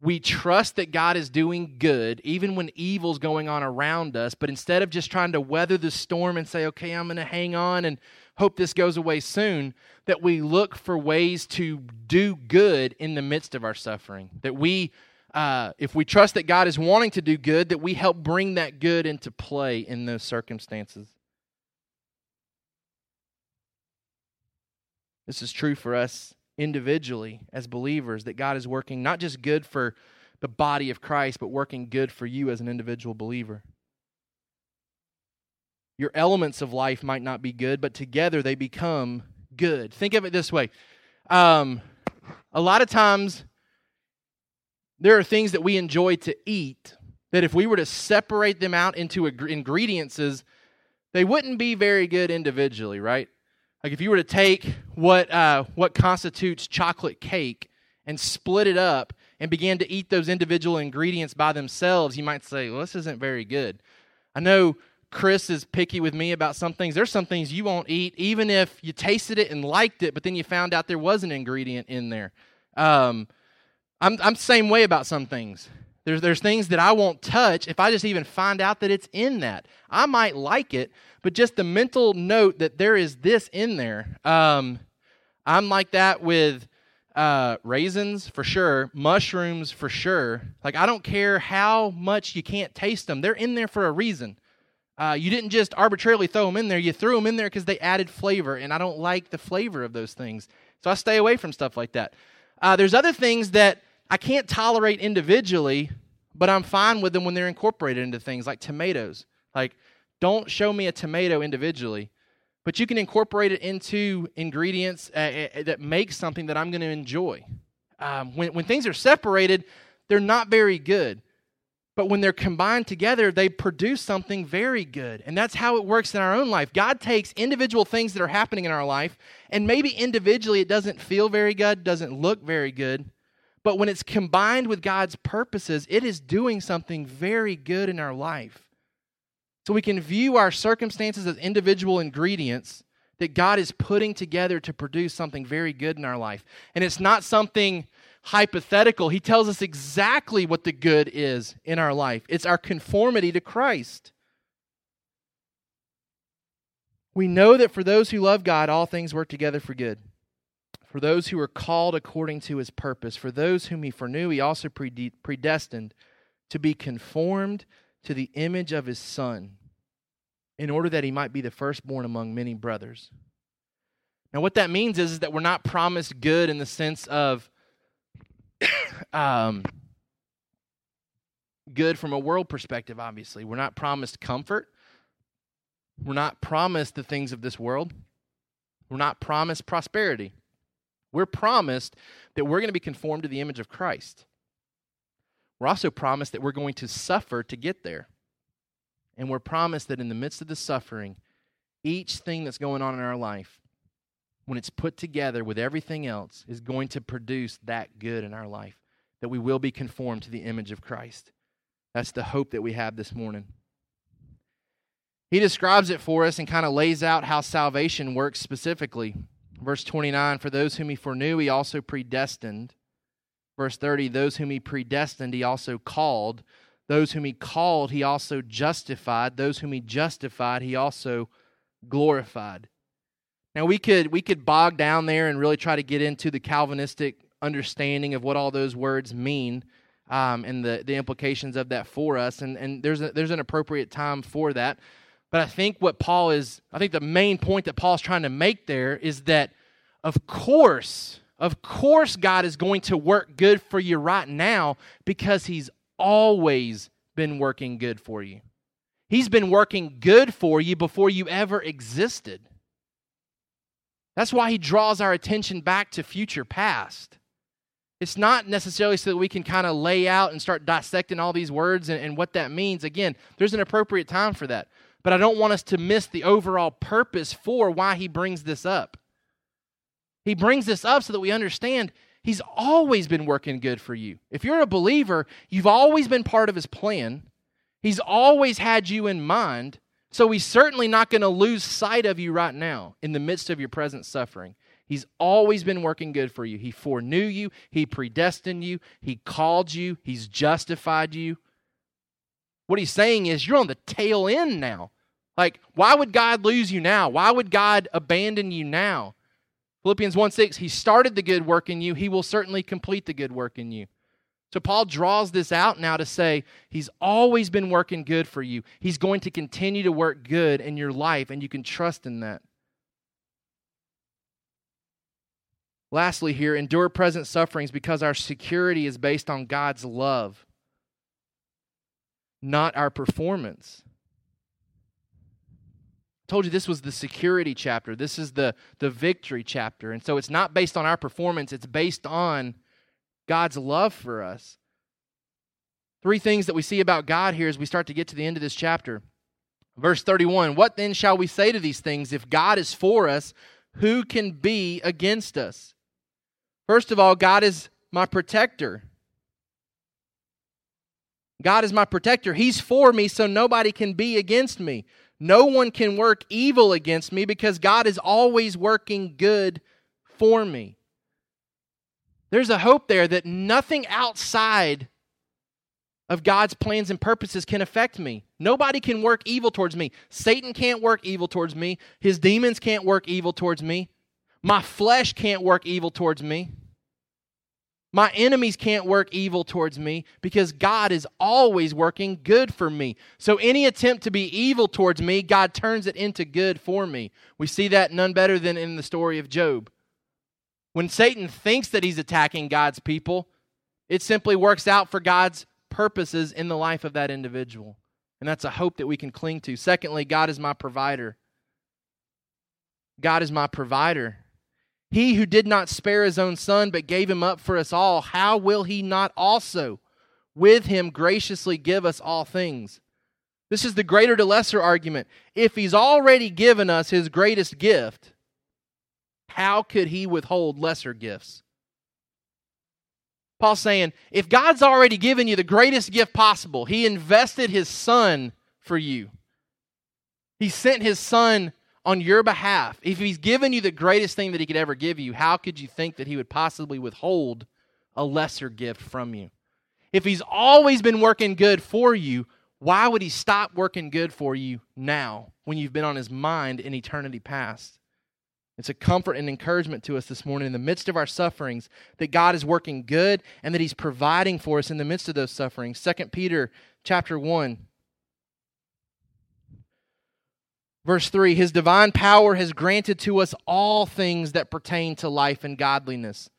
we trust that God is doing good even when evil's going on around us, but instead of just trying to weather the storm and say, okay, I'm going to hang on and hope this goes away soon, that we look for ways to do good in the midst of our suffering. That we, uh, if we trust that God is wanting to do good, that we help bring that good into play in those circumstances. This is true for us individually as believers that God is working not just good for the body of Christ, but working good for you as an individual believer. Your elements of life might not be good, but together they become good. Think of it this way um, a lot of times, there are things that we enjoy to eat that if we were to separate them out into ingredients, they wouldn't be very good individually, right? Like if you were to take what uh, what constitutes chocolate cake and split it up and began to eat those individual ingredients by themselves, you might say, "Well, this isn't very good." I know Chris is picky with me about some things. There's some things you won't eat, even if you tasted it and liked it, but then you found out there was an ingredient in there. Um, I'm I'm same way about some things. There's, there's things that I won't touch if I just even find out that it's in that. I might like it, but just the mental note that there is this in there. Um, I'm like that with uh, raisins for sure, mushrooms for sure. Like, I don't care how much you can't taste them, they're in there for a reason. Uh, you didn't just arbitrarily throw them in there, you threw them in there because they added flavor, and I don't like the flavor of those things. So I stay away from stuff like that. Uh, there's other things that I can't tolerate individually, but I'm fine with them when they're incorporated into things like tomatoes. Like, don't show me a tomato individually, but you can incorporate it into ingredients uh, uh, that make something that I'm going to enjoy. Um, when, when things are separated, they're not very good. But when they're combined together, they produce something very good. And that's how it works in our own life. God takes individual things that are happening in our life, and maybe individually it doesn't feel very good, doesn't look very good. But when it's combined with God's purposes, it is doing something very good in our life. So we can view our circumstances as individual ingredients that God is putting together to produce something very good in our life. And it's not something hypothetical. He tells us exactly what the good is in our life it's our conformity to Christ. We know that for those who love God, all things work together for good for those who are called according to his purpose, for those whom he foreknew, he also predestined to be conformed to the image of his Son, in order that he might be the firstborn among many brothers. Now, what that means is, is that we're not promised good in the sense of um, good from a world perspective, obviously. We're not promised comfort. We're not promised the things of this world. We're not promised prosperity. We're promised that we're going to be conformed to the image of Christ. We're also promised that we're going to suffer to get there. And we're promised that in the midst of the suffering, each thing that's going on in our life, when it's put together with everything else, is going to produce that good in our life, that we will be conformed to the image of Christ. That's the hope that we have this morning. He describes it for us and kind of lays out how salvation works specifically. Verse 29 For those whom he foreknew, he also predestined. Verse 30 Those whom he predestined, he also called. Those whom he called, he also justified. Those whom he justified, he also glorified. Now we could we could bog down there and really try to get into the Calvinistic understanding of what all those words mean um, and the, the implications of that for us. And and there's a, there's an appropriate time for that. But I think what Paul is, I think the main point that Paul's trying to make there is that, of course, of course, God is going to work good for you right now because He's always been working good for you. He's been working good for you before you ever existed. That's why He draws our attention back to future past. It's not necessarily so that we can kind of lay out and start dissecting all these words and, and what that means. Again, there's an appropriate time for that. But I don't want us to miss the overall purpose for why he brings this up. He brings this up so that we understand he's always been working good for you. If you're a believer, you've always been part of his plan. He's always had you in mind. So he's certainly not going to lose sight of you right now in the midst of your present suffering. He's always been working good for you. He foreknew you, he predestined you, he called you, he's justified you. What he's saying is, you're on the tail end now. Like, why would God lose you now? Why would God abandon you now? Philippians 1 6, He started the good work in you, He will certainly complete the good work in you. So Paul draws this out now to say he's always been working good for you. He's going to continue to work good in your life, and you can trust in that. Lastly, here, endure present sufferings because our security is based on God's love not our performance. I told you this was the security chapter. This is the, the victory chapter. And so it's not based on our performance, it's based on God's love for us. Three things that we see about God here as we start to get to the end of this chapter. Verse 31 What then shall we say to these things? If God is for us, who can be against us? First of all, God is my protector. God is my protector. He's for me, so nobody can be against me. No one can work evil against me because God is always working good for me. There's a hope there that nothing outside of God's plans and purposes can affect me. Nobody can work evil towards me. Satan can't work evil towards me. His demons can't work evil towards me. My flesh can't work evil towards me. My enemies can't work evil towards me because God is always working good for me. So any attempt to be evil towards me, God turns it into good for me. We see that none better than in the story of Job. When Satan thinks that he's attacking God's people, it simply works out for God's purposes in the life of that individual. And that's a hope that we can cling to. Secondly, God is my provider. God is my provider. He who did not spare his own son, but gave him up for us all, how will he not also with him graciously give us all things. This is the greater to lesser argument. If he's already given us his greatest gift, how could he withhold lesser gifts? Paul's saying, if God's already given you the greatest gift possible, he invested his son for you. He sent his son on your behalf. If he's given you the greatest thing that he could ever give you, how could you think that he would possibly withhold a lesser gift from you? If he's always been working good for you, why would he stop working good for you now when you've been on his mind in eternity past? It's a comfort and encouragement to us this morning in the midst of our sufferings that God is working good and that he's providing for us in the midst of those sufferings. 2 Peter chapter 1 verse 3 His divine power has granted to us all things that pertain to life and godliness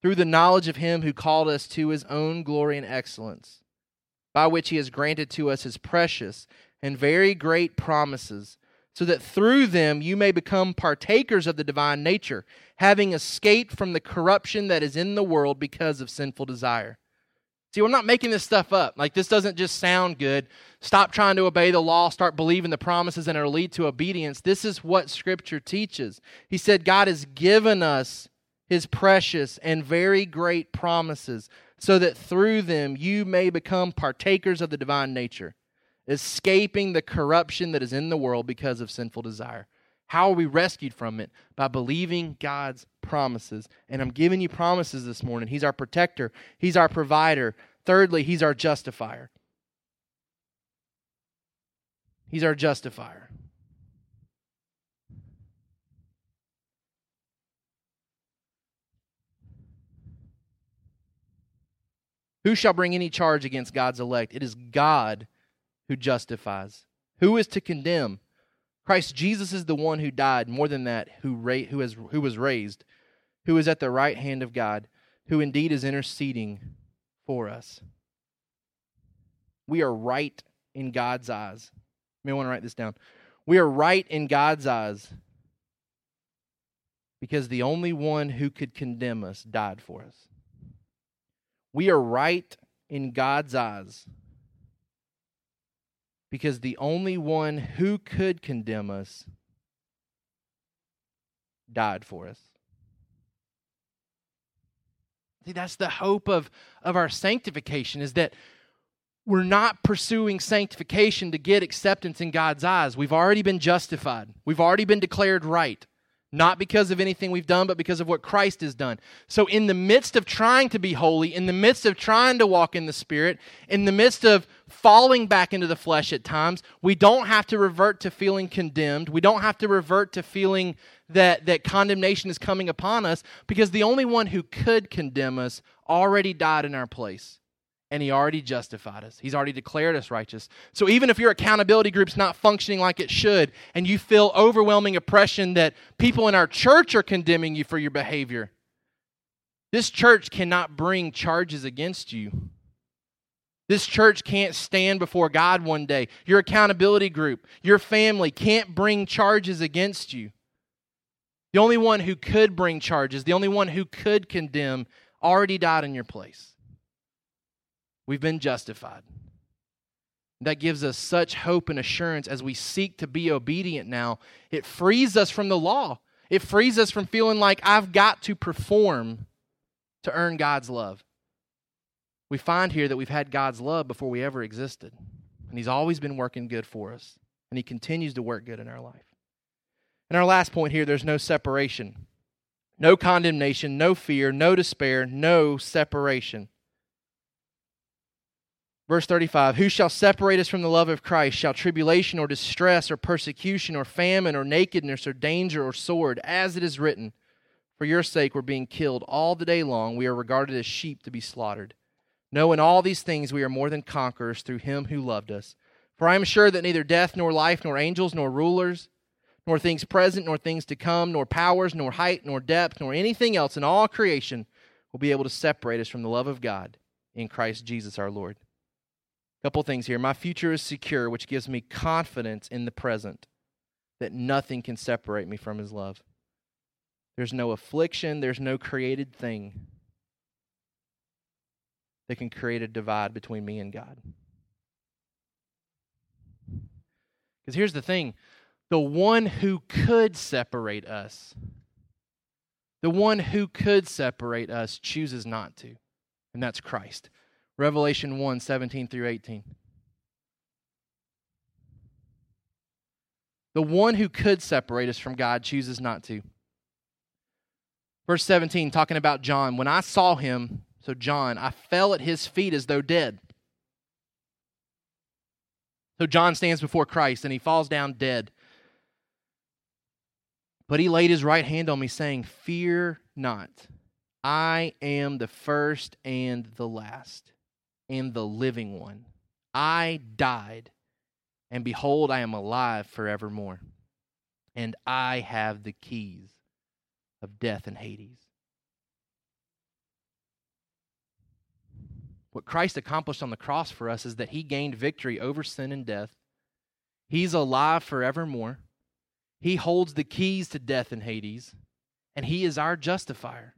through the knowledge of him who called us to his own glory and excellence by which he has granted to us his precious and very great promises, so that through them you may become partakers of the divine nature, having escaped from the corruption that is in the world because of sinful desire. See, we're not making this stuff up. Like, this doesn't just sound good. Stop trying to obey the law, start believing the promises, and it'll lead to obedience. This is what Scripture teaches. He said, God has given us his precious and very great promises so that through them you may become partakers of the divine nature, escaping the corruption that is in the world because of sinful desire. How are we rescued from it? By believing God's promises. And I'm giving you promises this morning. He's our protector, He's our provider. Thirdly, He's our justifier. He's our justifier. Who shall bring any charge against God's elect? It is God who justifies. Who is to condemn? Christ Jesus is the one who died, more than that, who, ra- who, has, who was raised, who is at the right hand of God, who indeed is interceding for us. We are right in God's eyes. You may want to write this down. We are right in God's eyes because the only one who could condemn us died for us. We are right in God's eyes because the only one who could condemn us died for us. See, that's the hope of, of our sanctification is that we're not pursuing sanctification to get acceptance in God's eyes. We've already been justified. We've already been declared right not because of anything we've done, but because of what Christ has done. So, in the midst of trying to be holy, in the midst of trying to walk in the Spirit, in the midst of falling back into the flesh at times, we don't have to revert to feeling condemned. We don't have to revert to feeling that, that condemnation is coming upon us because the only one who could condemn us already died in our place and he already justified us. He's already declared us righteous. So even if your accountability group's not functioning like it should and you feel overwhelming oppression that people in our church are condemning you for your behavior, this church cannot bring charges against you. This church can't stand before God one day. Your accountability group, your family can't bring charges against you. The only one who could bring charges, the only one who could condemn, already died in your place. We've been justified. That gives us such hope and assurance as we seek to be obedient now. It frees us from the law. It frees us from feeling like I've got to perform to earn God's love. We find here that we've had God's love before we ever existed. And He's always been working good for us. And He continues to work good in our life. And our last point here there's no separation, no condemnation, no fear, no despair, no separation. Verse 35 Who shall separate us from the love of Christ? Shall tribulation or distress or persecution or famine or nakedness or danger or sword? As it is written, For your sake we're being killed all the day long. We are regarded as sheep to be slaughtered. No, in all these things we are more than conquerors through him who loved us. For I am sure that neither death nor life, nor angels, nor rulers, nor things present, nor things to come, nor powers, nor height, nor depth, nor anything else in all creation will be able to separate us from the love of God in Christ Jesus our Lord couple things here. My future is secure, which gives me confidence in the present that nothing can separate me from his love. There's no affliction, there's no created thing that can create a divide between me and God. Because here's the thing the one who could separate us, the one who could separate us, chooses not to, and that's Christ. Revelation 1 17 through 18. The one who could separate us from God chooses not to. Verse 17, talking about John. When I saw him, so John, I fell at his feet as though dead. So John stands before Christ and he falls down dead. But he laid his right hand on me, saying, Fear not. I am the first and the last, and the living one. I died, and behold, I am alive forevermore. And I have the keys of death and Hades. What Christ accomplished on the cross for us is that he gained victory over sin and death. He's alive forevermore. He holds the keys to death and Hades, and he is our justifier,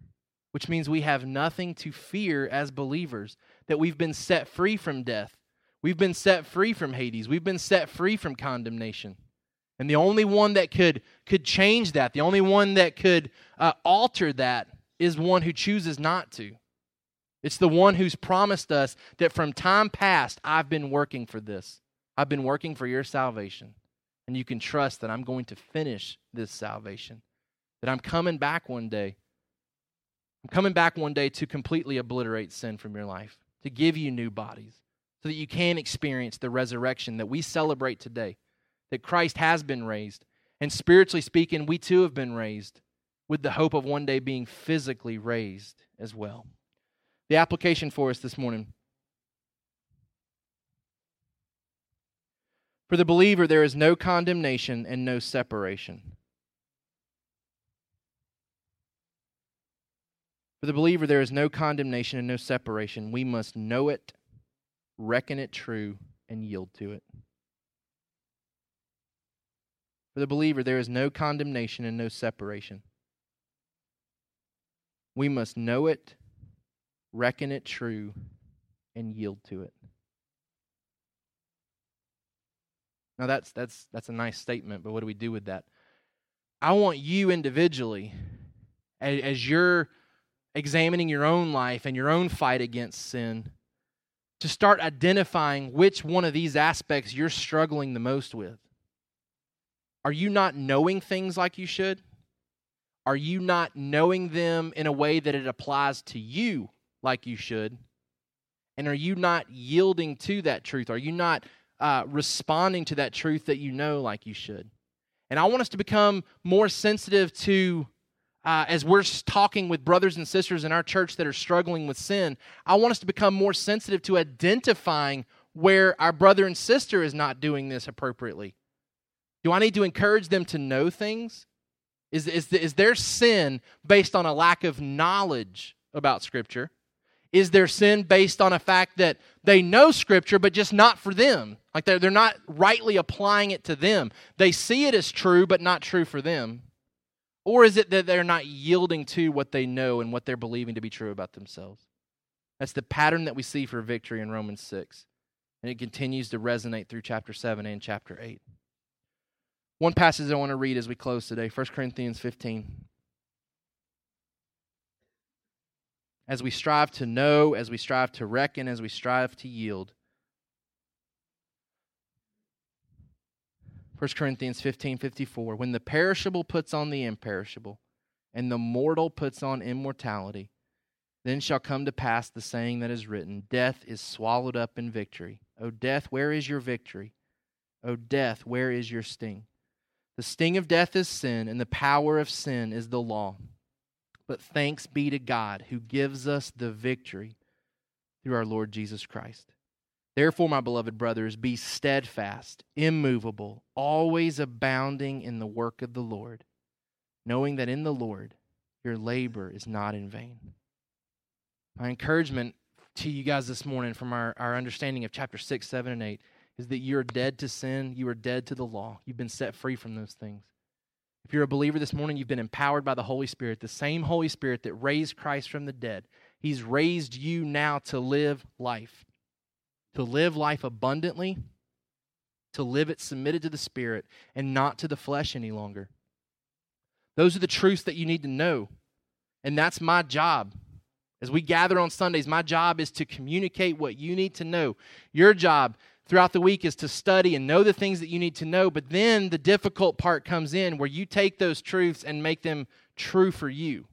which means we have nothing to fear as believers, that we've been set free from death. We've been set free from Hades. We've been set free from condemnation. And the only one that could, could change that, the only one that could uh, alter that, is one who chooses not to. It's the one who's promised us that from time past, I've been working for this. I've been working for your salvation. And you can trust that I'm going to finish this salvation, that I'm coming back one day. I'm coming back one day to completely obliterate sin from your life, to give you new bodies, so that you can experience the resurrection that we celebrate today, that Christ has been raised. And spiritually speaking, we too have been raised with the hope of one day being physically raised as well. The application for us this morning. For the believer, there is no condemnation and no separation. For the believer, there is no condemnation and no separation. We must know it, reckon it true, and yield to it. For the believer, there is no condemnation and no separation. We must know it, reckon it true, and yield to it. Now that's that's that's a nice statement, but what do we do with that? I want you individually, as, as you're examining your own life and your own fight against sin, to start identifying which one of these aspects you're struggling the most with. Are you not knowing things like you should? Are you not knowing them in a way that it applies to you like you should? And are you not yielding to that truth? Are you not uh, responding to that truth that you know like you should? And I want us to become more sensitive to, uh, as we're talking with brothers and sisters in our church that are struggling with sin, I want us to become more sensitive to identifying where our brother and sister is not doing this appropriately. Do I need to encourage them to know things? Is, is, is their sin based on a lack of knowledge about Scripture? Is their sin based on a fact that they know Scripture, but just not for them? Like they're, they're not rightly applying it to them. They see it as true, but not true for them. Or is it that they're not yielding to what they know and what they're believing to be true about themselves? That's the pattern that we see for victory in Romans 6. And it continues to resonate through chapter 7 and chapter 8. One passage I want to read as we close today 1 Corinthians 15. As we strive to know, as we strive to reckon, as we strive to yield. 1 Corinthians 15 54. When the perishable puts on the imperishable, and the mortal puts on immortality, then shall come to pass the saying that is written Death is swallowed up in victory. O death, where is your victory? O death, where is your sting? The sting of death is sin, and the power of sin is the law. But thanks be to God who gives us the victory through our Lord Jesus Christ. Therefore, my beloved brothers, be steadfast, immovable, always abounding in the work of the Lord, knowing that in the Lord your labor is not in vain. My encouragement to you guys this morning from our, our understanding of chapter 6, 7, and 8 is that you're dead to sin, you are dead to the law. You've been set free from those things. If you're a believer this morning, you've been empowered by the Holy Spirit, the same Holy Spirit that raised Christ from the dead. He's raised you now to live life, to live life abundantly, to live it submitted to the Spirit and not to the flesh any longer. Those are the truths that you need to know. And that's my job. As we gather on Sundays, my job is to communicate what you need to know. Your job throughout the week is to study and know the things that you need to know. But then the difficult part comes in where you take those truths and make them true for you.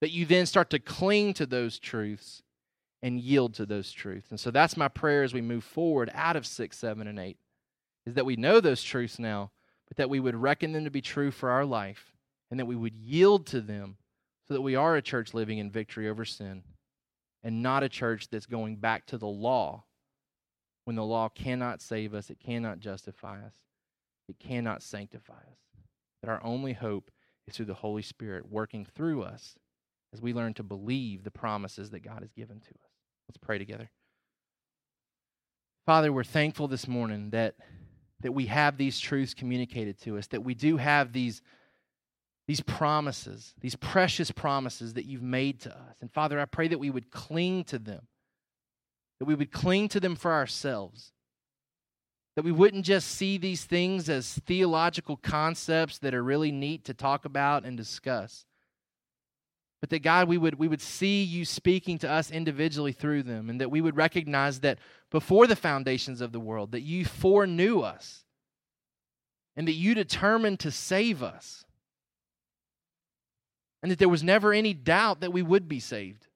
That you then start to cling to those truths and yield to those truths. And so that's my prayer as we move forward out of 6, 7, and 8 is that we know those truths now, but that we would reckon them to be true for our life and that we would yield to them so that we are a church living in victory over sin and not a church that's going back to the law when the law cannot save us, it cannot justify us, it cannot sanctify us. That our only hope is through the Holy Spirit working through us as we learn to believe the promises that God has given to us. Let's pray together. Father, we're thankful this morning that, that we have these truths communicated to us, that we do have these these promises, these precious promises that you've made to us. And Father, I pray that we would cling to them, that we would cling to them for ourselves, that we wouldn't just see these things as theological concepts that are really neat to talk about and discuss. But that God, we would, we would see you speaking to us individually through them, and that we would recognize that before the foundations of the world, that you foreknew us, and that you determined to save us and that there was never any doubt that we would be saved.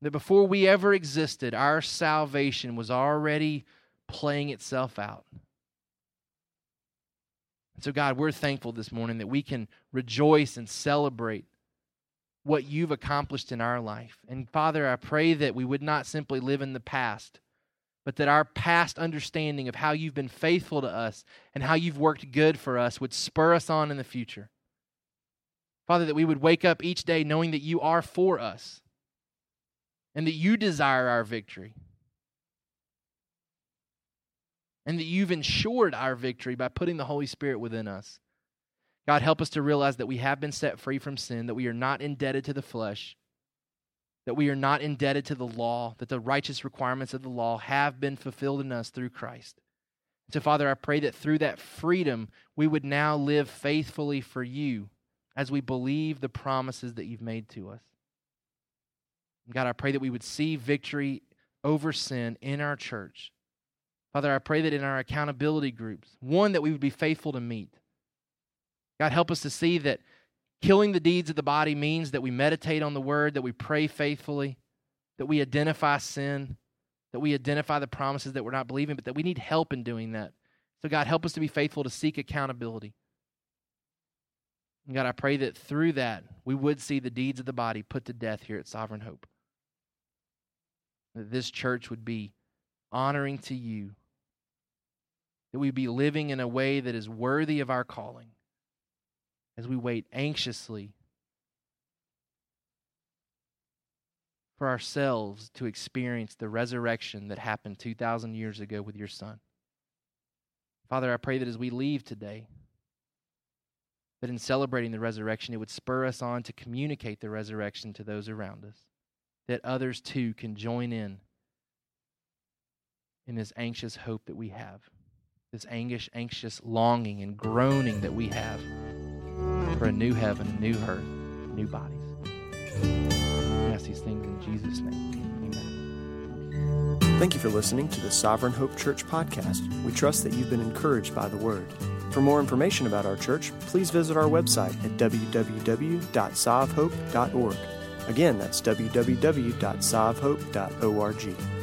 That before we ever existed, our salvation was already playing itself out. And so, God, we're thankful this morning that we can rejoice and celebrate what you've accomplished in our life. And Father, I pray that we would not simply live in the past, but that our past understanding of how you've been faithful to us and how you've worked good for us would spur us on in the future. Father, that we would wake up each day knowing that you are for us and that you desire our victory. And that you've ensured our victory by putting the Holy Spirit within us. God, help us to realize that we have been set free from sin, that we are not indebted to the flesh, that we are not indebted to the law, that the righteous requirements of the law have been fulfilled in us through Christ. So, Father, I pray that through that freedom, we would now live faithfully for you as we believe the promises that you've made to us. God, I pray that we would see victory over sin in our church. Father, I pray that in our accountability groups, one, that we would be faithful to meet. God, help us to see that killing the deeds of the body means that we meditate on the word, that we pray faithfully, that we identify sin, that we identify the promises that we're not believing, but that we need help in doing that. So, God, help us to be faithful to seek accountability. And God, I pray that through that we would see the deeds of the body put to death here at Sovereign Hope. That this church would be honoring to you. That we be living in a way that is worthy of our calling as we wait anxiously for ourselves to experience the resurrection that happened 2,000 years ago with your Son. Father, I pray that as we leave today, that in celebrating the resurrection, it would spur us on to communicate the resurrection to those around us, that others too can join in in this anxious hope that we have, this anxious, anxious longing and groaning that we have for a new heaven, new earth, new bodies. We ask these things in Jesus' name. Amen. Thank you for listening to the Sovereign Hope Church podcast. We trust that you've been encouraged by the word. For more information about our church, please visit our website at www.sovhope.org. Again, that's www.sovhope.org.